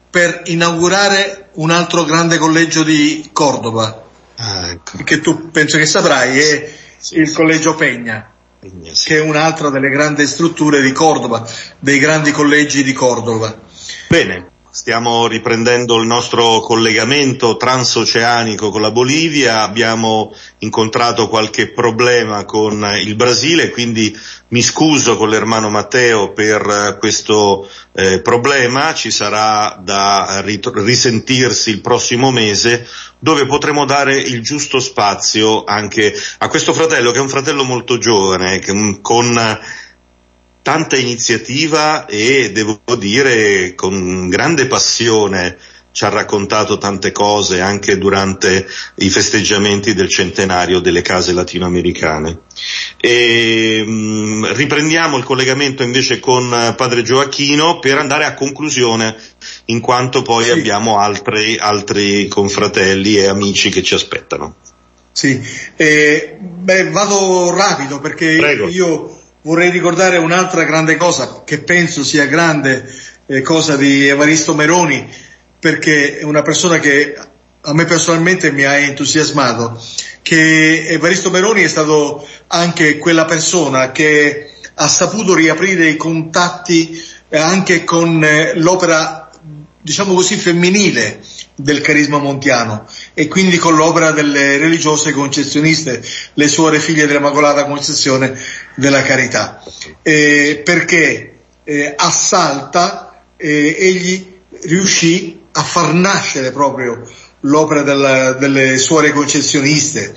per inaugurare un altro grande collegio di Cordova, ah, ecco. che tu penso che saprai, è sì, il sì. collegio Pegna che è un'altra delle grandi strutture di Cordova, dei grandi collegi di Cordova. Bene, stiamo riprendendo il nostro collegamento transoceanico con la Bolivia, abbiamo incontrato qualche problema con il Brasile, quindi mi scuso con l'ermano Matteo per questo eh, problema, ci sarà da risentirsi il prossimo mese dove potremo dare il giusto spazio anche a questo fratello che è un fratello molto giovane, che, con tanta iniziativa e devo dire con grande passione ci ha raccontato tante cose anche durante i festeggiamenti del centenario delle case latinoamericane. E, mh, mm, riprendiamo il collegamento invece con padre Gioacchino per andare a conclusione, in quanto poi sì. abbiamo altri, altri confratelli e amici che ci aspettano. Sì, eh, beh, vado rapido perché Prego. io vorrei ricordare un'altra grande cosa che penso sia grande eh, cosa di Evaristo Meroni perché è una persona che a me personalmente mi ha entusiasmato, che Evaristo Meroni è stato anche quella persona che ha saputo riaprire i contatti anche con eh, l'opera, diciamo così, femminile del carisma montiano e quindi con l'opera delle religiose concessioniste, le suore figlie dell'Immacolata Concezione della Carità, eh, perché eh, a Salta eh, egli riuscì a far nascere proprio l'opera della, delle suore concessioniste,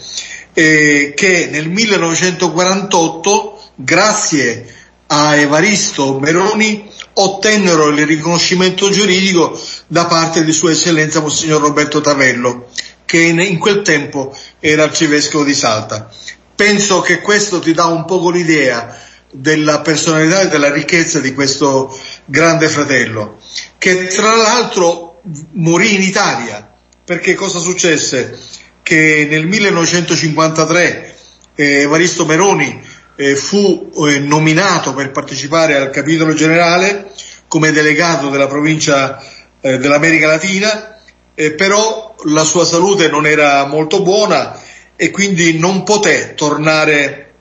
eh, che nel 1948, grazie a Evaristo Meroni, ottennero il riconoscimento giuridico da parte di Sua Eccellenza Monsignor Roberto Tavello, che in quel tempo era arcivescovo di Salta. Penso che questo ti dà un poco l'idea della personalità e della ricchezza di questo grande fratello, che tra l'altro morì in Italia, perché cosa successe? Che nel 1953 eh, Evaristo Meroni eh, fu eh, nominato per partecipare al capitolo generale come delegato della provincia eh, dell'America Latina, eh, però la sua salute non era molto buona e quindi non poté tornare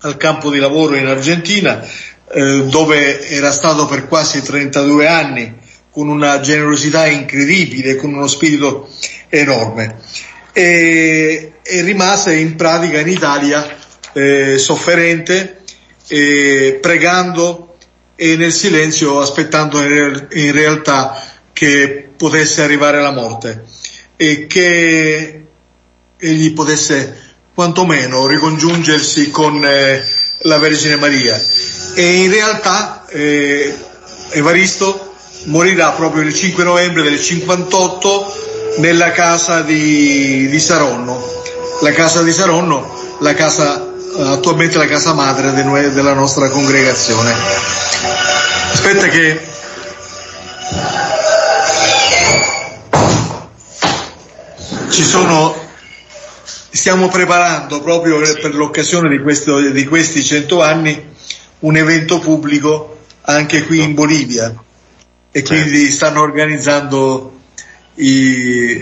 al campo di lavoro in Argentina, eh, dove era stato per quasi 32 anni con una generosità incredibile, con uno spirito enorme. E, e rimase in pratica in Italia eh, sofferente, eh, pregando e nel silenzio aspettando in realtà che potesse arrivare la morte e che egli potesse quantomeno ricongiungersi con eh, la Vergine Maria. E in realtà eh, Evaristo morirà proprio il 5 novembre del 58 nella casa di, di Saronno. La casa di Saronno, la casa attualmente la casa madre de della nostra congregazione. Aspetta che ci sono, stiamo preparando proprio per l'occasione di, questo, di questi cento anni un evento pubblico anche qui in Bolivia. E quindi stanno organizzando i,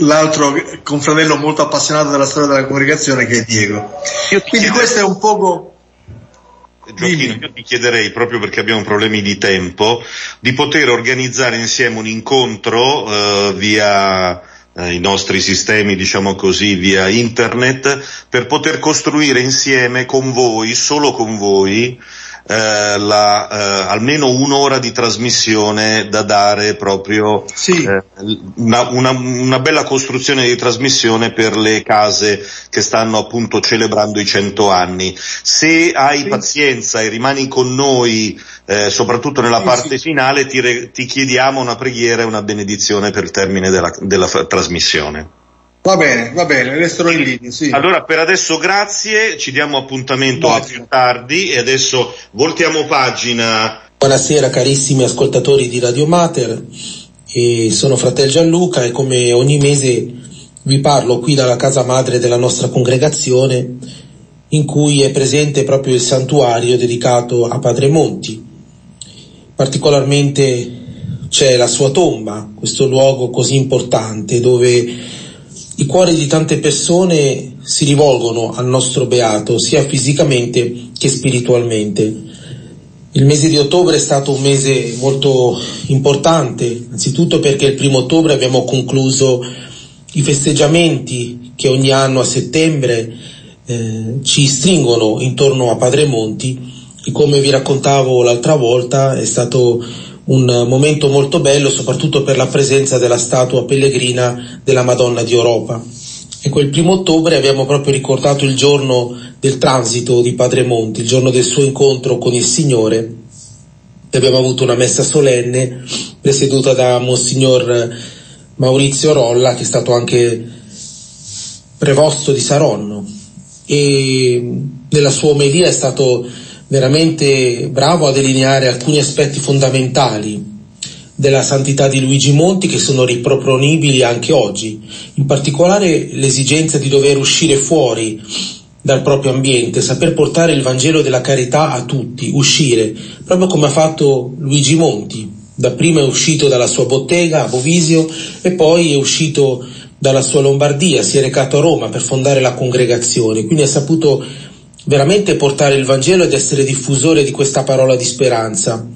l'altro confratello molto appassionato della storia della comunicazione che è Diego. Quindi questo è un poco... Giochino, io ti chiederei, proprio perché abbiamo problemi di tempo, di poter organizzare insieme un incontro uh, via eh, i nostri sistemi, diciamo così, via internet, per poter costruire insieme con voi, solo con voi, eh, la, eh, almeno un'ora di trasmissione da dare proprio sì. eh, una, una, una, bella costruzione di trasmissione per le case che stanno appunto celebrando i cento anni. Se hai sì. pazienza e rimani con noi, eh, soprattutto nella sì, parte finale, ti, re, ti, chiediamo una preghiera e una benedizione per il termine della, della trasmissione. Va bene, va bene, resterò in linea. Sì. Allora per adesso grazie, ci diamo appuntamento grazie. a più tardi e adesso voltiamo pagina. Buonasera carissimi ascoltatori di Radio Mater, e sono fratel Gianluca e come ogni mese vi parlo qui dalla casa madre della nostra congregazione in cui è presente proprio il santuario dedicato a Padre Monti. Particolarmente c'è la sua tomba, questo luogo così importante dove i cuori di tante persone si rivolgono al nostro beato, sia fisicamente che spiritualmente. Il mese di ottobre è stato un mese molto importante, anzitutto perché il primo ottobre abbiamo concluso i festeggiamenti che ogni anno a settembre eh, ci stringono intorno a Padre Monti e come vi raccontavo l'altra volta è stato un momento molto bello soprattutto per la presenza della statua pellegrina della Madonna di Europa. Ecco, il primo ottobre abbiamo proprio ricordato il giorno del transito di Padre Monti, il giorno del suo incontro con il Signore abbiamo avuto una messa solenne presieduta da Monsignor Maurizio Rolla, che è stato anche prevosto di Saronno e nella sua omelia è stato veramente bravo a delineare alcuni aspetti fondamentali della santità di Luigi Monti che sono riproponibili anche oggi, in particolare l'esigenza di dover uscire fuori dal proprio ambiente, saper portare il Vangelo della carità a tutti, uscire, proprio come ha fatto Luigi Monti. Dapprima è uscito dalla sua bottega a Bovisio e poi è uscito dalla sua Lombardia, si è recato a Roma per fondare la congregazione, quindi ha saputo veramente portare il Vangelo ed essere diffusore di questa parola di speranza.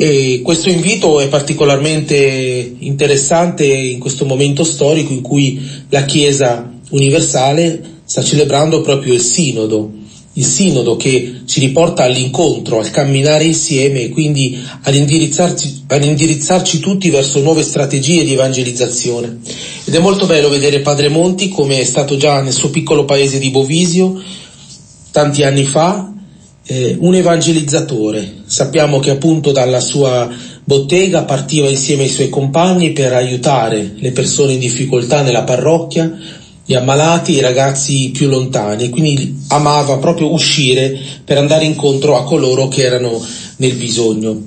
E questo invito è particolarmente interessante in questo momento storico in cui la Chiesa universale sta celebrando proprio il Sinodo, il Sinodo che ci riporta all'incontro, al camminare insieme e quindi ad indirizzarci, ad indirizzarci tutti verso nuove strategie di evangelizzazione. Ed è molto bello vedere Padre Monti come è stato già nel suo piccolo paese di Bovisio tanti anni fa, eh, un evangelizzatore. Sappiamo che appunto dalla sua bottega partiva insieme ai suoi compagni per aiutare le persone in difficoltà nella parrocchia, gli ammalati i ragazzi più lontani, quindi amava proprio uscire per andare incontro a coloro che erano nel bisogno.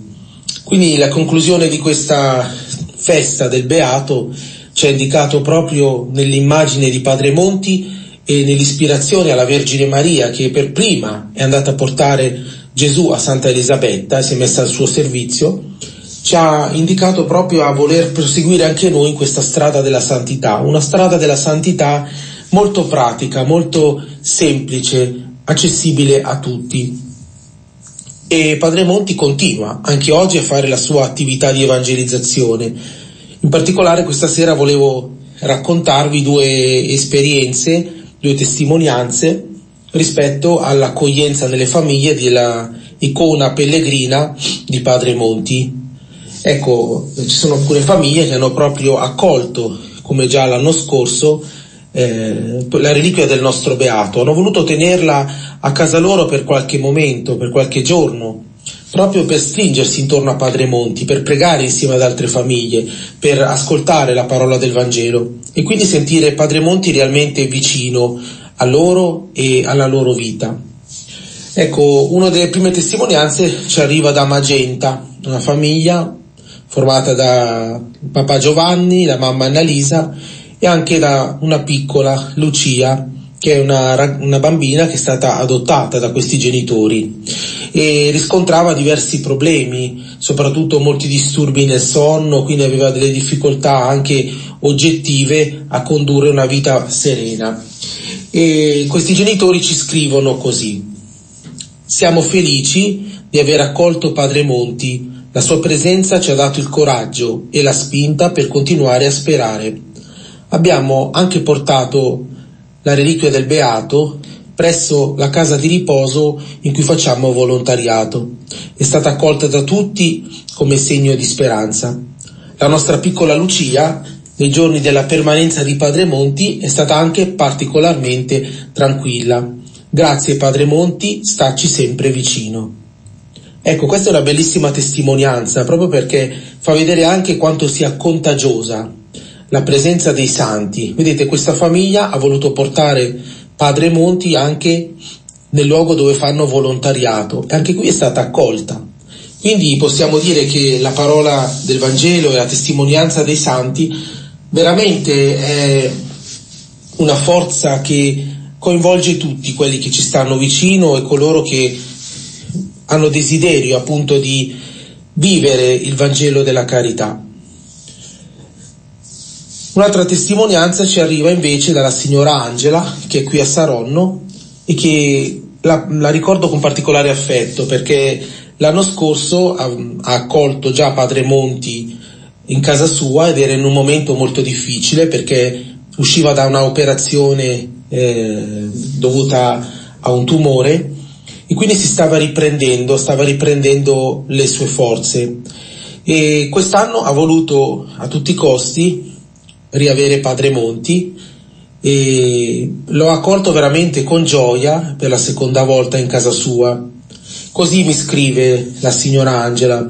Quindi la conclusione di questa festa del Beato ci ha indicato proprio nell'immagine di Padre Monti e nell'ispirazione alla Vergine Maria che per prima è andata a portare Gesù a Santa Elisabetta e si è messa al suo servizio, ci ha indicato proprio a voler proseguire anche noi in questa strada della santità, una strada della santità molto pratica, molto semplice, accessibile a tutti. E Padre Monti continua anche oggi a fare la sua attività di evangelizzazione. In particolare questa sera volevo raccontarvi due esperienze, due testimonianze rispetto all'accoglienza nelle famiglie della icona pellegrina di Padre Monti. Ecco, ci sono alcune famiglie che hanno proprio accolto, come già l'anno scorso, eh, la reliquia del nostro beato. Hanno voluto tenerla a casa loro per qualche momento, per qualche giorno, proprio per stringersi intorno a Padre Monti, per pregare insieme ad altre famiglie, per ascoltare la parola del Vangelo e quindi sentire Padre Monti realmente vicino a loro e alla loro vita. Ecco, una delle prime testimonianze ci arriva da Magenta, una famiglia formata da papà Giovanni, la mamma Annalisa e anche da una piccola Lucia che è una, una, bambina che è stata adottata da questi genitori e riscontrava diversi problemi, soprattutto molti disturbi nel sonno, quindi aveva delle difficoltà anche oggettive a condurre una vita serena. E questi genitori ci scrivono così. Siamo felici di aver accolto Padre Monti la sua presenza ci ha dato il coraggio e la spinta per continuare a sperare. Abbiamo anche portato la reliquia del Beato presso la casa di riposo in cui facciamo volontariato. È stata accolta da tutti come segno di speranza. La nostra piccola Lucia, nei giorni della permanenza di Padre Monti, è stata anche particolarmente tranquilla. Grazie Padre Monti, stacci sempre vicino. Ecco, questa è una bellissima testimonianza proprio perché fa vedere anche quanto sia contagiosa la presenza dei santi. Vedete, questa famiglia ha voluto portare Padre Monti anche nel luogo dove fanno volontariato e anche qui è stata accolta. Quindi possiamo dire che la parola del Vangelo e la testimonianza dei santi veramente è una forza che coinvolge tutti quelli che ci stanno vicino e coloro che hanno desiderio appunto di vivere il Vangelo della carità. Un'altra testimonianza ci arriva invece dalla signora Angela, che è qui a Saronno e che la, la ricordo con particolare affetto perché l'anno scorso ha, ha, accolto già Padre Monti in casa sua ed era in un momento molto difficile perché usciva da un'operazione eh, dovuta a un tumore e quindi si stava riprendendo, stava riprendendo le sue forze. E quest'anno ha voluto a tutti i costi riavere Padre Monti e l'ho accolto veramente con gioia per la seconda volta in casa sua. Così mi scrive la signora Angela.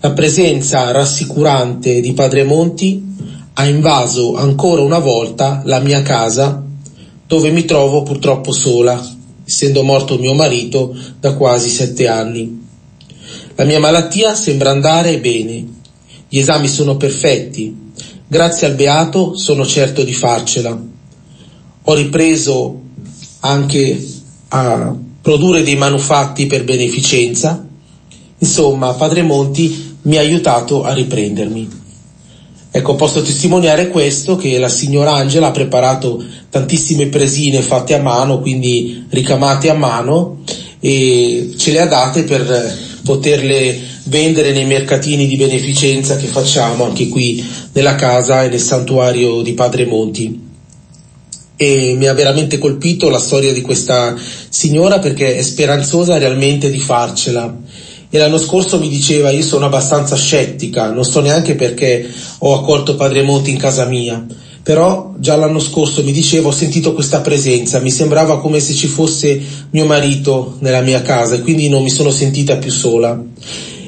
La presenza rassicurante di Padre Monti ha invaso ancora una volta la mia casa dove mi trovo purtroppo sola, essendo morto mio marito da quasi sette anni. La mia malattia sembra andare bene, gli esami sono perfetti, grazie al beato sono certo di farcela. Ho ripreso anche a produrre dei manufatti per beneficenza, insomma Padre Monti mi ha aiutato a riprendermi. Ecco, posso testimoniare questo, che la signora Angela ha preparato tantissime presine fatte a mano, quindi ricamate a mano, e ce le ha date per poterle vendere nei mercatini di beneficenza che facciamo anche qui nella casa e nel santuario di Padre Monti. E mi ha veramente colpito la storia di questa signora perché è speranzosa realmente di farcela e l'anno scorso mi diceva io sono abbastanza scettica, non so neanche perché ho accolto Padre Monti in casa mia, però già l'anno scorso mi diceva ho sentito questa presenza, mi sembrava come se ci fosse mio marito nella mia casa e quindi non mi sono sentita più sola.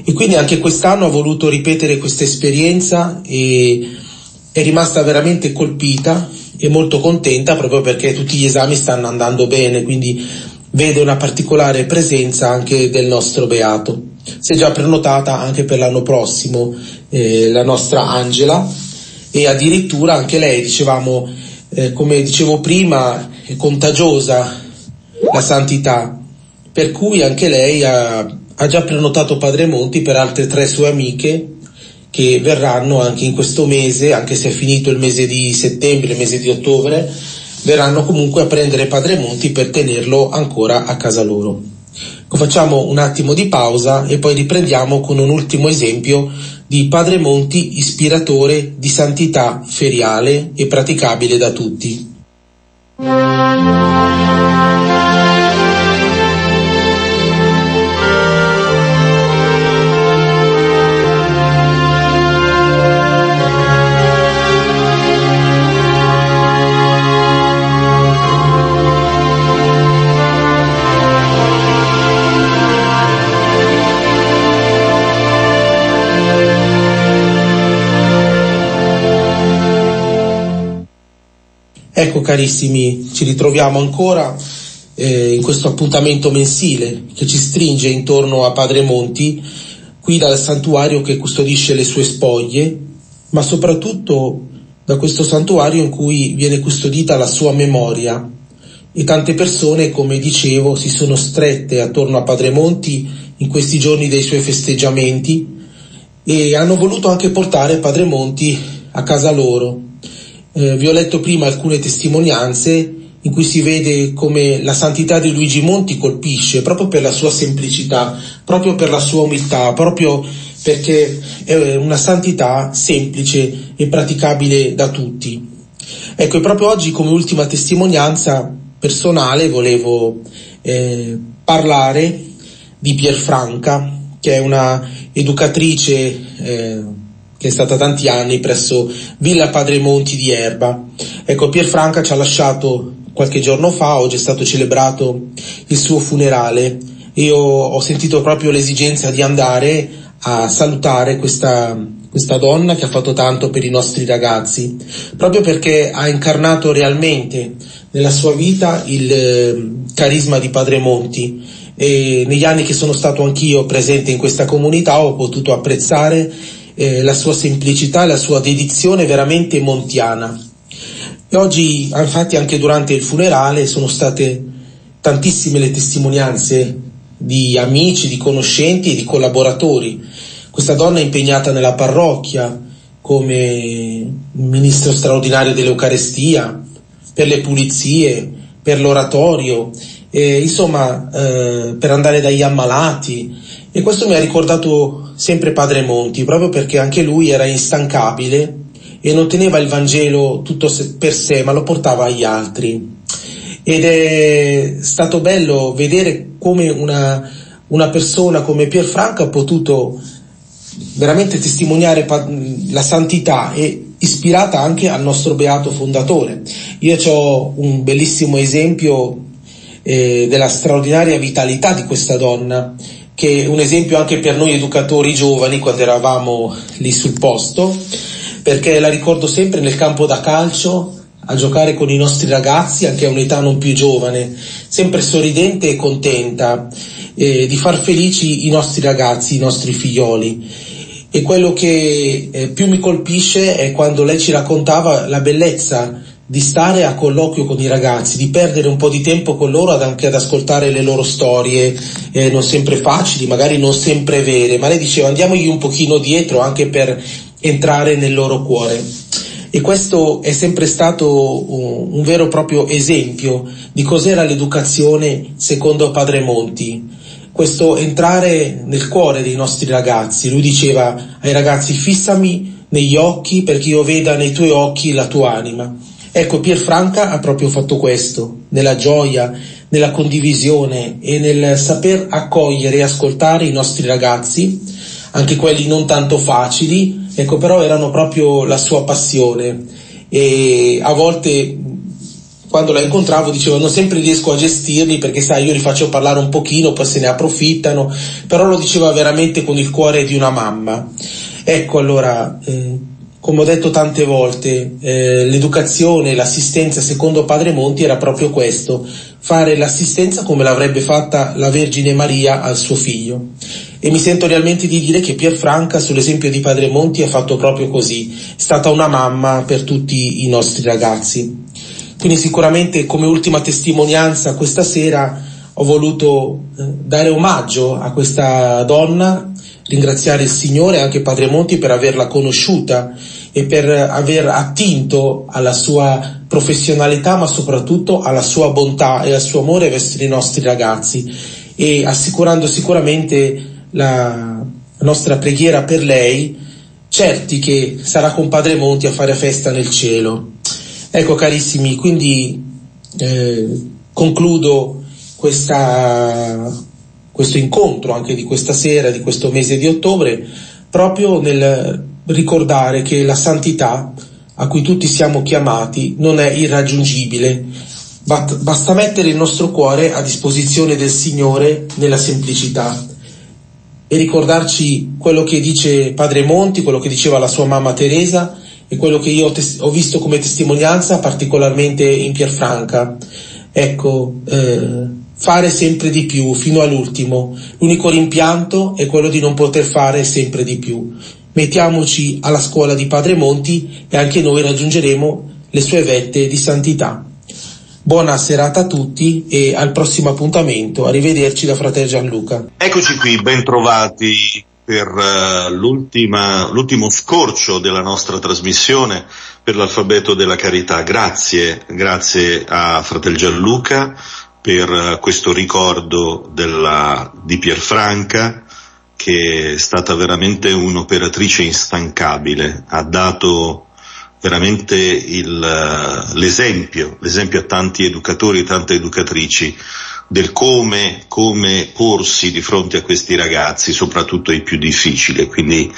E quindi anche quest'anno ho voluto ripetere questa esperienza e è rimasta veramente colpita e molto contenta proprio perché tutti gli esami stanno andando bene, quindi vede una particolare presenza anche del nostro beato. Si è già prenotata anche per l'anno prossimo eh, la nostra Angela e addirittura anche lei, dicevamo, eh, come dicevo prima, è contagiosa la santità, per cui anche lei ha, ha già prenotato Padre Monti per altre tre sue amiche che verranno anche in questo mese, anche se è finito il mese di settembre, il mese di ottobre, verranno comunque a prendere Padre Monti per tenerlo ancora a casa loro. Facciamo un attimo di pausa e poi riprendiamo con un ultimo esempio di Padre Monti ispiratore di santità feriale e praticabile da tutti. Ecco carissimi, ci ritroviamo ancora eh, in questo appuntamento mensile che ci stringe intorno a Padre Monti, qui dal santuario che custodisce le sue spoglie, ma soprattutto da questo santuario in cui viene custodita la sua memoria. E tante persone, come dicevo, si sono strette attorno a Padre Monti in questi giorni dei suoi festeggiamenti e hanno voluto anche portare Padre Monti a casa loro eh, vi ho letto prima alcune testimonianze in cui si vede come la santità di Luigi Monti colpisce proprio per la sua semplicità, proprio per la sua umiltà, proprio perché è una santità semplice e praticabile da tutti. Ecco, e proprio oggi come ultima testimonianza personale volevo eh, parlare di Pierfranca, che è una educatrice eh, che è stata tanti anni presso Villa Padre Monti di Erba. Ecco, Pierfranca ci ha lasciato qualche giorno fa, oggi è stato celebrato il suo funerale. Io ho sentito proprio l'esigenza di andare a salutare questa, questa donna che ha fatto tanto per i nostri ragazzi, proprio perché ha incarnato realmente nella sua vita il eh, carisma di Padre Monti e negli anni che sono stato anch'io presente in questa comunità ho potuto apprezzare eh, la sua semplicità, la sua dedizione veramente montiana. E oggi, infatti, anche durante il funerale sono state tantissime le testimonianze di amici, di conoscenti e di collaboratori. Questa donna è impegnata nella parrocchia come ministro straordinario dell'Eucarestia, per le pulizie, per l'oratorio, eh, insomma eh, per andare dagli ammalati e questo mi ha ricordato sempre Padre Monti, proprio perché anche lui era instancabile e non teneva il Vangelo tutto per sé, ma lo portava agli altri. Ed è stato bello vedere come una, una persona come Pierfranco ha potuto veramente testimoniare la santità e ispirata anche al nostro beato fondatore. Io ho un bellissimo esempio eh, della straordinaria vitalità di questa donna che è un esempio anche per noi educatori giovani quando eravamo lì sul posto, perché la ricordo sempre nel campo da calcio a giocare con i nostri ragazzi anche a un'età non più giovane, sempre sorridente e contenta eh, di far felici i nostri ragazzi, i nostri figlioli. E quello che eh, più mi colpisce è quando lei ci raccontava la bellezza di stare a colloquio con i ragazzi, di perdere un po' di tempo con loro anche ad ascoltare le loro storie, eh, non sempre facili, magari non sempre vere, ma lei diceva andiamogli un pochino dietro anche per entrare nel loro cuore. E questo è sempre stato un, un vero e proprio esempio di cos'era l'educazione secondo Padre Monti. Questo entrare nel cuore dei nostri ragazzi. Lui diceva ai ragazzi fissami negli occhi perché io veda nei tuoi occhi la tua anima. Ecco, Pierfranca ha proprio fatto questo, nella gioia, nella condivisione e nel saper accogliere e ascoltare i nostri ragazzi, anche quelli non tanto facili, ecco però erano proprio la sua passione. E a volte quando la incontravo dicevo non sempre riesco a gestirli perché sai io li faccio parlare un pochino poi se ne approfittano però lo diceva veramente con il cuore di una mamma. Ecco allora eh, come ho detto tante volte eh, l'educazione l'assistenza secondo Padre Monti era proprio questo fare l'assistenza come l'avrebbe fatta la Vergine Maria al suo figlio e mi sento realmente di dire che Pierfranca sull'esempio di Padre Monti ha fatto proprio così, è stata una mamma per tutti i nostri ragazzi. Quindi sicuramente come ultima testimonianza questa sera ho voluto eh, dare omaggio a questa donna, ringraziare il Signore anche Padre Monti per averla conosciuta e per aver attinto alla sua professionalità ma soprattutto alla sua bontà e al suo amore verso i nostri ragazzi e assicurando sicuramente la nostra preghiera per lei, certi che sarà con Padre Monti a fare festa nel cielo. Ecco carissimi, quindi eh, concludo questa, questo incontro anche di questa sera, di questo mese di ottobre, proprio nel ricordare che la santità a cui tutti siamo chiamati non è irraggiungibile, basta mettere il nostro cuore a disposizione del Signore nella semplicità e ricordarci quello che dice Padre Monti, quello che diceva la sua mamma Teresa e quello che io ho, visto come testimonianza particolarmente in Pierfranca. Ecco, eh, fare sempre di più fino all'ultimo. L'unico rimpianto è quello di non poter fare sempre di più. Mettiamoci alla scuola di Padre Monti e anche noi raggiungeremo le sue vette di santità. Buona serata a tutti e al prossimo appuntamento. Arrivederci da Frater Gianluca. Eccoci qui, ben trovati per uh, l'ultimo scorcio della nostra trasmissione per l'alfabeto della carità. Grazie, grazie a Fratel Gianluca per uh, questo ricordo della, di Pierfranca che è stata veramente un'operatrice instancabile, ha dato veramente il, l'esempio, l'esempio a tanti educatori e tante educatrici del come, come porsi di fronte a questi ragazzi, soprattutto ai più difficili. Quindi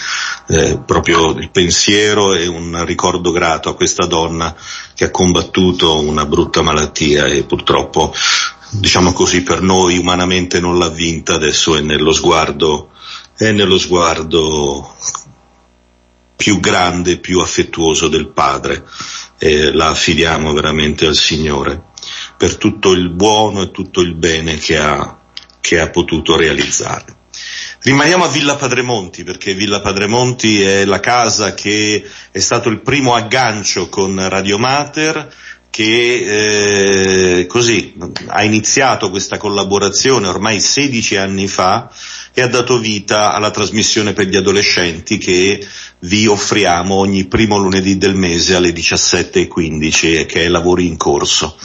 eh, proprio il pensiero e un ricordo grato a questa donna che ha combattuto una brutta malattia e purtroppo, diciamo così, per noi umanamente non l'ha vinta, adesso è nello sguardo, è nello sguardo più grande, più affettuoso del Padre. E la affidiamo veramente al Signore per tutto il buono e tutto il bene che ha, che ha potuto realizzare. Rimaniamo a Villa Padremonti perché Villa Padremonti è la casa che è stato il primo aggancio con Radio Mater che eh, così ha iniziato questa collaborazione ormai 16 anni fa e ha dato vita alla trasmissione per gli adolescenti che vi offriamo ogni primo lunedì del mese alle 17.15 e che è lavori in corso.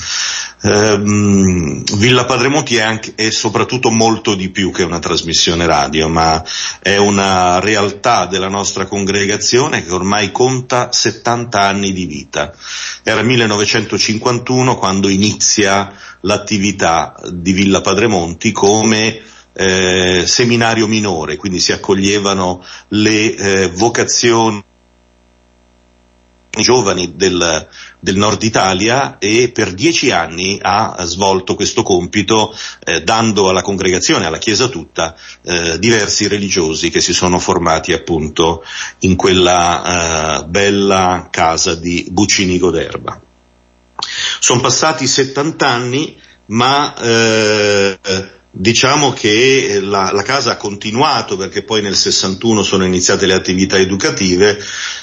Um, Villa Padremonti è, anche, è soprattutto molto di più che una trasmissione radio, ma è una realtà della nostra congregazione che ormai conta 70 anni di vita. Era 1951 quando inizia l'attività di Villa Padremonti come eh, seminario minore, quindi si accoglievano le eh, vocazioni giovani del del nord Italia e per dieci anni ha svolto questo compito eh, dando alla congregazione, alla Chiesa tutta, eh, diversi religiosi che si sono formati appunto in quella eh, bella casa di Bucinico d'Erba. Sono passati 70 anni, ma eh, Diciamo che la, la, casa ha continuato perché poi nel 61 sono iniziate le attività educative,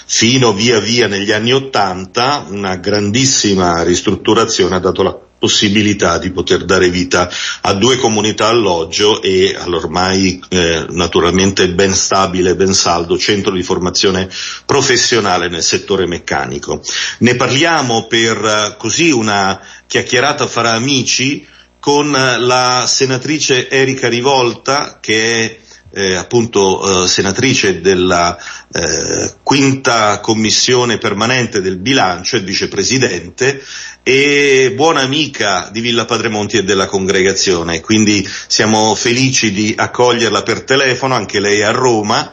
fino via via negli anni 80 una grandissima ristrutturazione ha dato la possibilità di poter dare vita a due comunità alloggio e all'ormai eh, naturalmente ben stabile, ben saldo centro di formazione professionale nel settore meccanico. Ne parliamo per eh, così una chiacchierata fra amici con la senatrice Erika Rivolta che è eh, appunto eh, senatrice della eh, quinta commissione permanente del bilancio e vicepresidente e buona amica di Villa Padremonti e della congregazione, quindi siamo felici di accoglierla per telefono, anche lei a Roma,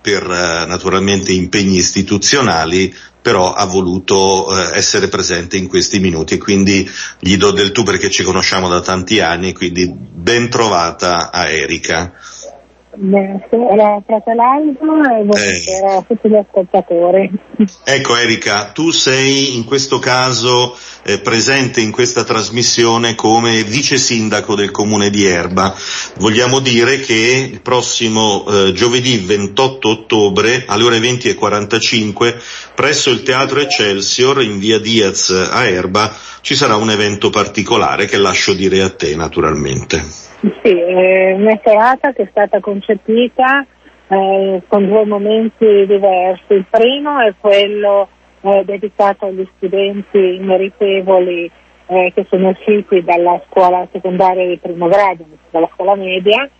per eh, naturalmente impegni istituzionali, però ha voluto eh, essere presente in questi minuti e quindi gli do del tu perché ci conosciamo da tanti anni, quindi ben trovata a Erika. Buonasera fratello e buonasera eh. a tutti gli ascoltatori. Ecco Erika, tu sei in questo caso eh, presente in questa trasmissione come vice sindaco del comune di Erba. Vogliamo dire che il prossimo eh, giovedì 28 ottobre alle ore 20.45 presso il Teatro Excelsior in via Diaz a Erba ci sarà un evento particolare che lascio dire a te naturalmente. Sì, è una serata che è stata concepita eh, con due momenti diversi. Il primo è quello eh, dedicato agli studenti meritevoli eh, che sono usciti dalla scuola secondaria di primo grado, dalla scuola media,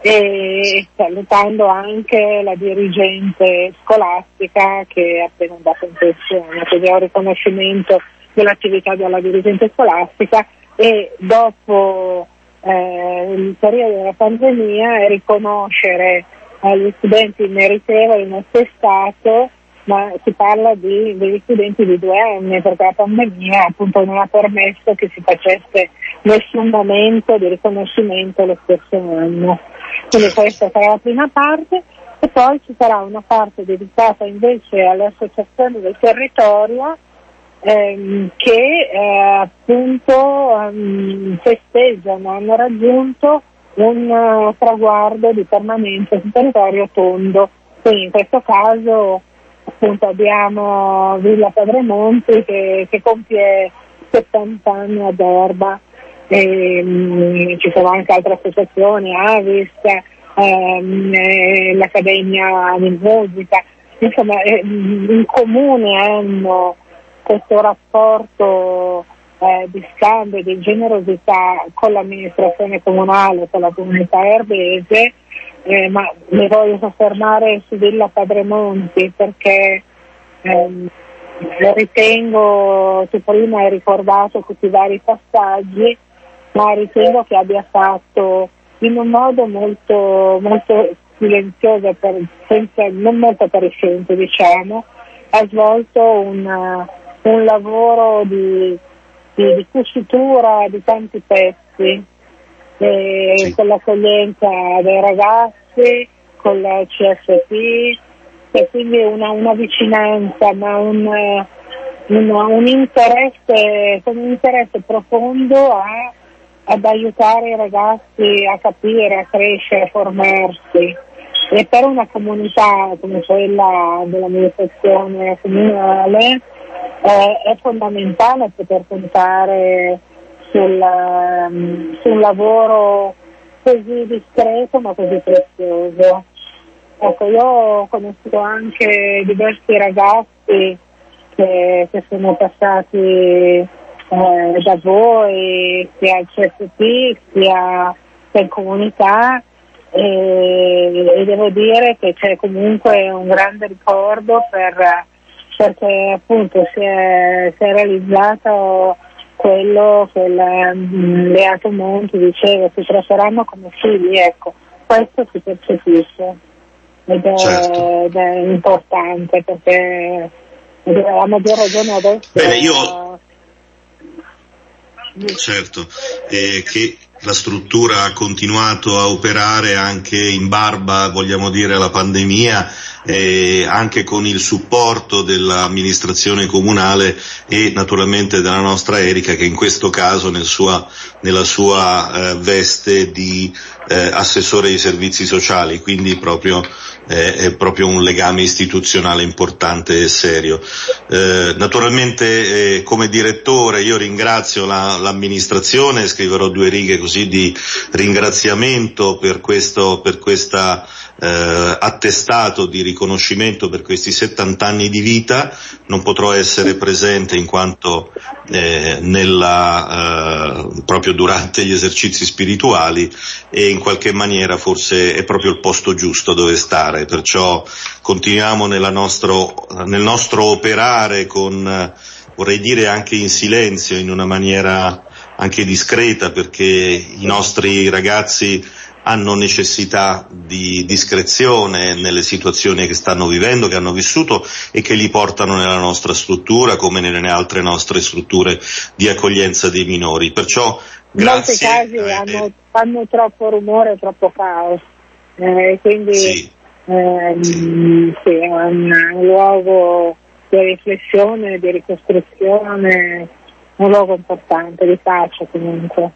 e salutando anche la dirigente scolastica che è appena andata in pensione, quindi è un riconoscimento dell'attività della dirigente scolastica e dopo eh, il periodo della pandemia e riconoscere agli studenti meritevoli in attestato, ma si parla di, degli studenti di due anni perché la pandemia appunto non ha permesso che si facesse nessun momento di riconoscimento lo stesso anno. Quindi questa sarà la prima parte e poi ci sarà una parte dedicata invece alle associazioni del territorio ehm, che eh, appunto um, festeggiano, hanno raggiunto un uh, traguardo di permanenza sul territorio tondo. Quindi in questo caso appunto abbiamo Villa Padremonti che, che compie 70 anni ad Erba. E, um, ci sono anche altre associazioni, Avis, ehm, eh, l'Accademia di Musica, insomma eh, in comune hanno questo rapporto eh, di scambio, di generosità con l'amministrazione comunale, con la comunità erbese, eh, ma mi voglio soffermare su Villa Padremonti perché ehm, ritengo, tu prima hai ricordato tutti i vari passaggi, ma ritengo che abbia fatto in un modo molto, molto silenzioso, per, senza, non molto appariscente diciamo, ha svolto una, un lavoro di, di, di cucitura di tanti pezzi, sì. con l'accoglienza dei ragazzi, con la CSP, e quindi una, una vicinanza, ma un, una, un, interesse, un interesse profondo a, ad aiutare i ragazzi a capire, a crescere, a formarsi. E per una comunità come quella dell'amministrazione comunale eh, è fondamentale poter contare sul, um, su un lavoro così discreto ma così prezioso. Ecco, io ho conosciuto anche diversi ragazzi che, che sono passati eh, da voi, sia al CSP sia in comunità e, e, devo dire che c'è comunque un grande ricordo per perché appunto si è, si è realizzato quello che il mm, Beato Monti diceva, si tratteranno come figli, ecco, questo si percepisce ed è, certo. ed è importante perché a maggior ragione adesso. Bene, io... Certo, eh, che la struttura ha continuato a operare anche in barba, vogliamo dire, alla pandemia, eh, anche con il supporto dell'amministrazione comunale e naturalmente della nostra Erika che in questo caso nel sua, nella sua eh, veste di eh, assessore ai servizi sociali, quindi proprio, eh, è proprio un legame istituzionale importante e serio. Eh, naturalmente eh, come direttore io ringrazio la, l'amministrazione, scriverò due righe così di ringraziamento per, questo, per questa eh, attestato di riconoscimento per questi 70 anni di vita, non potrò essere presente in quanto eh, nella, eh, proprio durante gli esercizi spirituali e in qualche maniera forse è proprio il posto giusto dove stare, perciò continuiamo nostro, nel nostro operare con, vorrei dire anche in silenzio, in una maniera anche discreta perché i nostri ragazzi hanno necessità di discrezione nelle situazioni che stanno vivendo, che hanno vissuto e che li portano nella nostra struttura come nelle altre nostre strutture di accoglienza dei minori. Perciò grazie. In molti casi eh, hanno, fanno troppo rumore, troppo caos, eh, quindi sì. Ehm, sì, è un, un luogo di riflessione, di ricostruzione, un luogo importante, di pace comunque.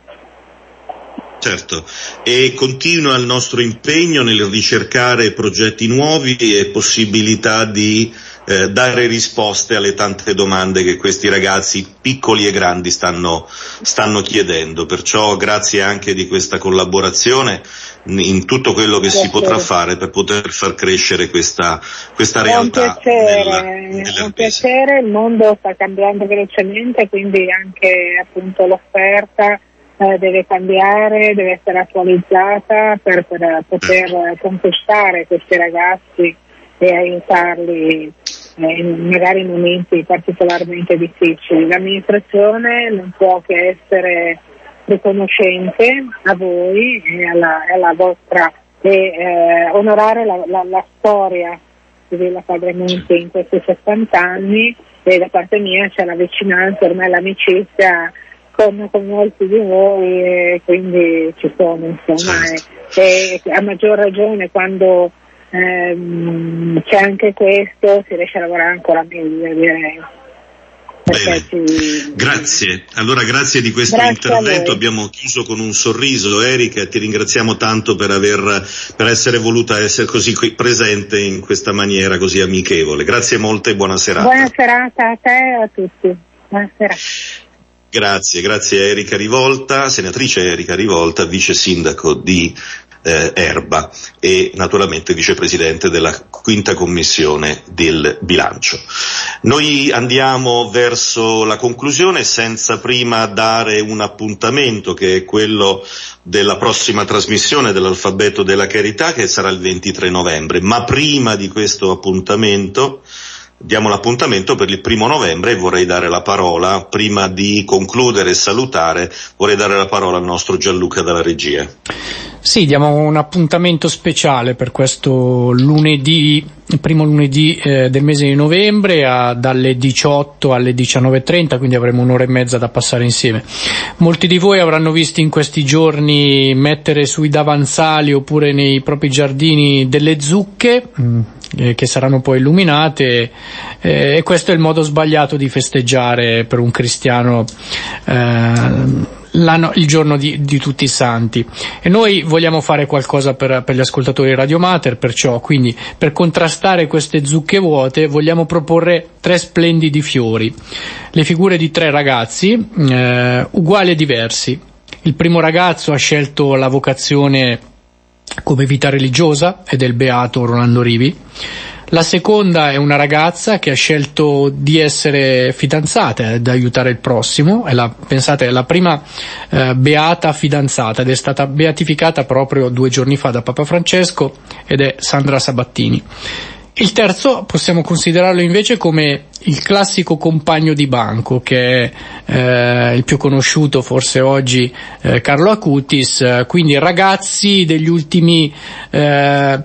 Certo, e continua il nostro impegno nel ricercare progetti nuovi e possibilità di eh, dare risposte alle tante domande che questi ragazzi piccoli e grandi stanno, stanno, chiedendo. Perciò grazie anche di questa collaborazione in tutto quello che si potrà fare per poter far crescere questa, questa realtà. È un piacere, è un piacere, il mondo sta cambiando velocemente, quindi anche appunto l'offerta eh, deve cambiare, deve essere attualizzata per, per poter conquistare questi ragazzi e aiutarli eh, magari in momenti particolarmente difficili. L'amministrazione non può che essere riconoscente a voi e alla, alla vostra e eh, onorare la, la, la, storia di Villa Padre Monti in questi 70 anni e da parte mia c'è la vicinanza, ormai l'amicizia con, con molti di voi e quindi ci sono insomma certo. e, e, a maggior ragione quando ehm, c'è anche questo si riesce a lavorare ancora meglio direi. Ci... Grazie, allora grazie di questo grazie intervento, abbiamo chiuso con un sorriso Erika e ti ringraziamo tanto per, aver, per essere voluta essere così presente in questa maniera così amichevole. Grazie molte e buona serata. Buona serata a te e a tutti. Buona serata. Grazie, grazie Erika Rivolta, senatrice Erika Rivolta, vice sindaco di eh, Erba e naturalmente vicepresidente della quinta commissione del bilancio. Noi andiamo verso la conclusione senza prima dare un appuntamento che è quello della prossima trasmissione dell'alfabeto della carità che sarà il 23 novembre, ma prima di questo appuntamento diamo l'appuntamento per il primo novembre e vorrei dare la parola, prima di concludere e salutare, vorrei dare la parola al nostro Gianluca dalla regia. Sì, diamo un appuntamento speciale per questo lunedì, il primo lunedì eh, del mese di novembre a, dalle 18 alle 19.30, quindi avremo un'ora e mezza da passare insieme. Molti di voi avranno visto in questi giorni mettere sui davanzali oppure nei propri giardini delle zucche, mm, eh, che saranno poi illuminate eh, e questo è il modo sbagliato di festeggiare per un cristiano eh, il giorno di, di, tutti i santi. E noi vogliamo fare qualcosa per, per, gli ascoltatori di Radio Mater perciò quindi per contrastare queste zucche vuote vogliamo proporre tre splendidi fiori. Le figure di tre ragazzi eh, uguali e diversi. Il primo ragazzo ha scelto la vocazione come vita religiosa ed è il beato Rolando Rivi. La seconda è una ragazza che ha scelto di essere fidanzata ed aiutare il prossimo, è la, pensate, è la prima eh, beata fidanzata ed è stata beatificata proprio due giorni fa da Papa Francesco ed è Sandra Sabattini. Il terzo possiamo considerarlo invece come il classico compagno di banco che è eh, il più conosciuto forse oggi eh, Carlo Acutis, quindi ragazzi degli ultimi eh,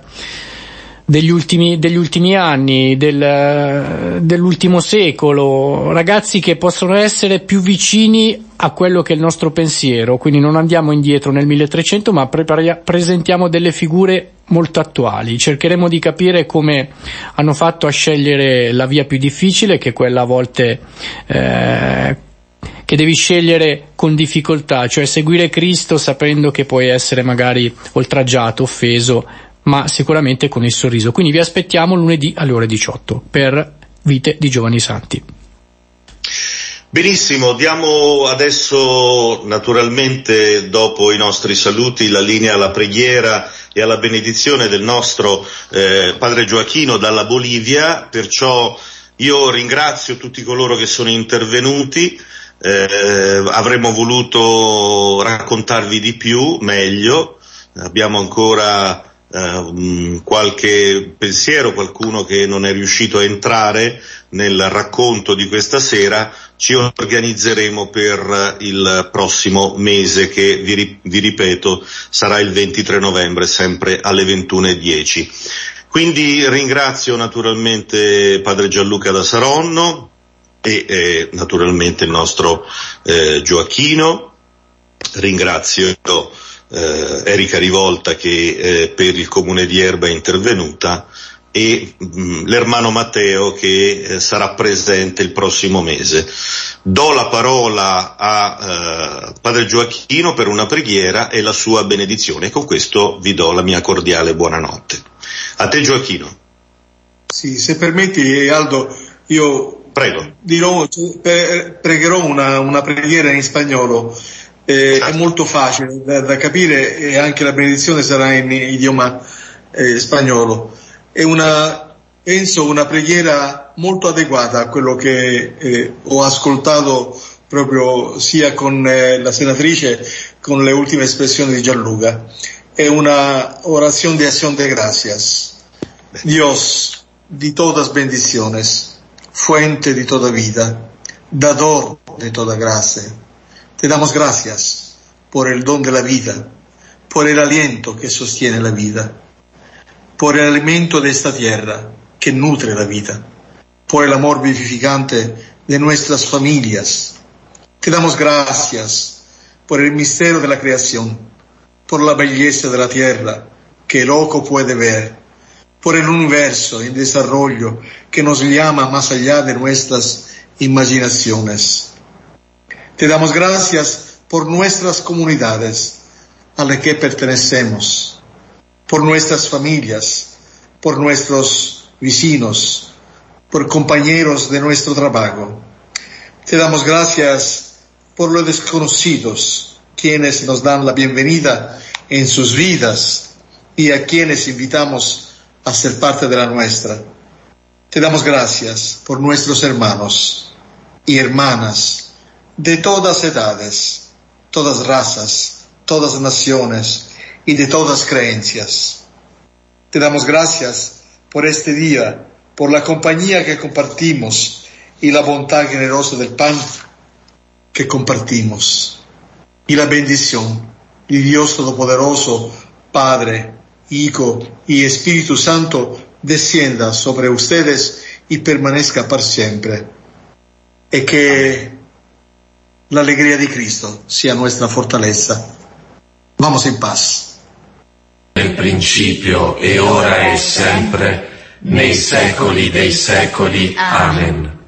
degli ultimi, degli ultimi anni, del, dell'ultimo secolo, ragazzi che possono essere più vicini a quello che è il nostro pensiero, quindi non andiamo indietro nel 1300 ma prepari- presentiamo delle figure molto attuali, cercheremo di capire come hanno fatto a scegliere la via più difficile che è quella a volte eh, che devi scegliere con difficoltà, cioè seguire Cristo sapendo che puoi essere magari oltraggiato, offeso, ma sicuramente con il sorriso. Quindi vi aspettiamo lunedì alle ore 18 per Vite di Giovani Santi. Benissimo, diamo adesso naturalmente dopo i nostri saluti la linea alla preghiera e alla benedizione del nostro eh, padre Gioachino dalla Bolivia, perciò io ringrazio tutti coloro che sono intervenuti, eh, avremmo voluto raccontarvi di più, meglio, abbiamo ancora Uh, qualche pensiero, qualcuno che non è riuscito a entrare nel racconto di questa sera, ci organizzeremo per il prossimo mese che vi, vi ripeto sarà il 23 novembre sempre alle 21.10. Quindi ringrazio naturalmente Padre Gianluca da Saronno e eh, naturalmente il nostro eh, Gioacchino, ringrazio eh, Erika Rivolta che eh, per il comune di Erba è intervenuta e mh, mm, l'ermano Matteo che eh, sarà presente il prossimo mese. Do la parola a eh, Padre Gioacchino per una preghiera e la sua benedizione e con questo vi do la mia cordiale buonanotte. A te Gioacchino. Sì, se permetti Aldo, io Prego. dirò, pregherò una, una preghiera in spagnolo eh, è molto facile da, da, capire e anche la benedizione sarà in idioma eh, spagnolo. È una, penso, una preghiera molto adeguata a quello che eh, ho ascoltato proprio sia con eh, la senatrice, con le ultime espressioni di Gianluca. È una orazione di acción de gracias. Dios, di todas bendiciones, fuente di toda vida, dador de toda gracia Te damos gracias por el don de la vida, por el aliento que sostiene la vida, por el alimento de esta tierra que nutre la vida, por el amor vivificante de nuestras familias. Te damos gracias por el misterio de la creación, por la belleza de la tierra que el ojo puede ver, por el universo en desarrollo que nos llama más allá de nuestras imaginaciones. Te damos gracias por nuestras comunidades a las que pertenecemos, por nuestras familias, por nuestros vecinos, por compañeros de nuestro trabajo. Te damos gracias por los desconocidos, quienes nos dan la bienvenida en sus vidas y a quienes invitamos a ser parte de la nuestra. Te damos gracias por nuestros hermanos y hermanas de todas edades, todas razas, todas naciones y de todas creencias. Te damos gracias por este día, por la compañía que compartimos y la bondad generosa del pan que compartimos. Y la bendición de Dios Todopoderoso, Padre, Hijo y Espíritu Santo, descienda sobre ustedes y permanezca para siempre. Y que la alegría de Cristo sia nuestra fortaleza. Vamos in paz. Nel principio e ora e sempre, nei secoli dei secoli. Amen.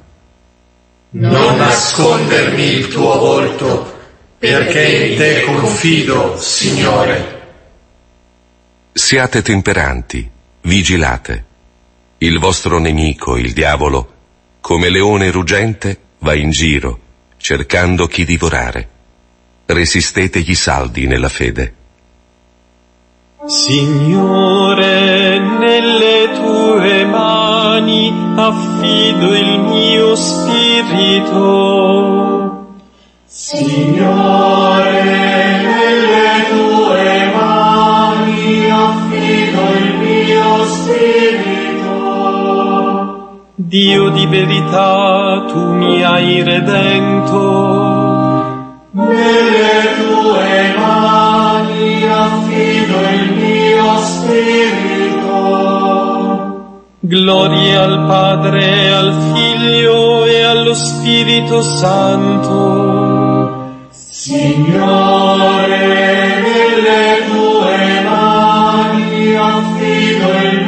Non nascondermi il tuo volto, perché in te confido, Signore. Siate temperanti, vigilate. Il vostro nemico, il diavolo, come leone ruggente, va in giro cercando chi divorare. Resistetegli saldi nella fede. Signore, nelle tue mani affido il mio spirito. Signore, Dio di verità, tu mi hai redento. Nelle tue mani affido il mio spirito. Gloria al Padre, al Figlio e allo Spirito Santo. Signore, nelle tue mani affido il mio spirito.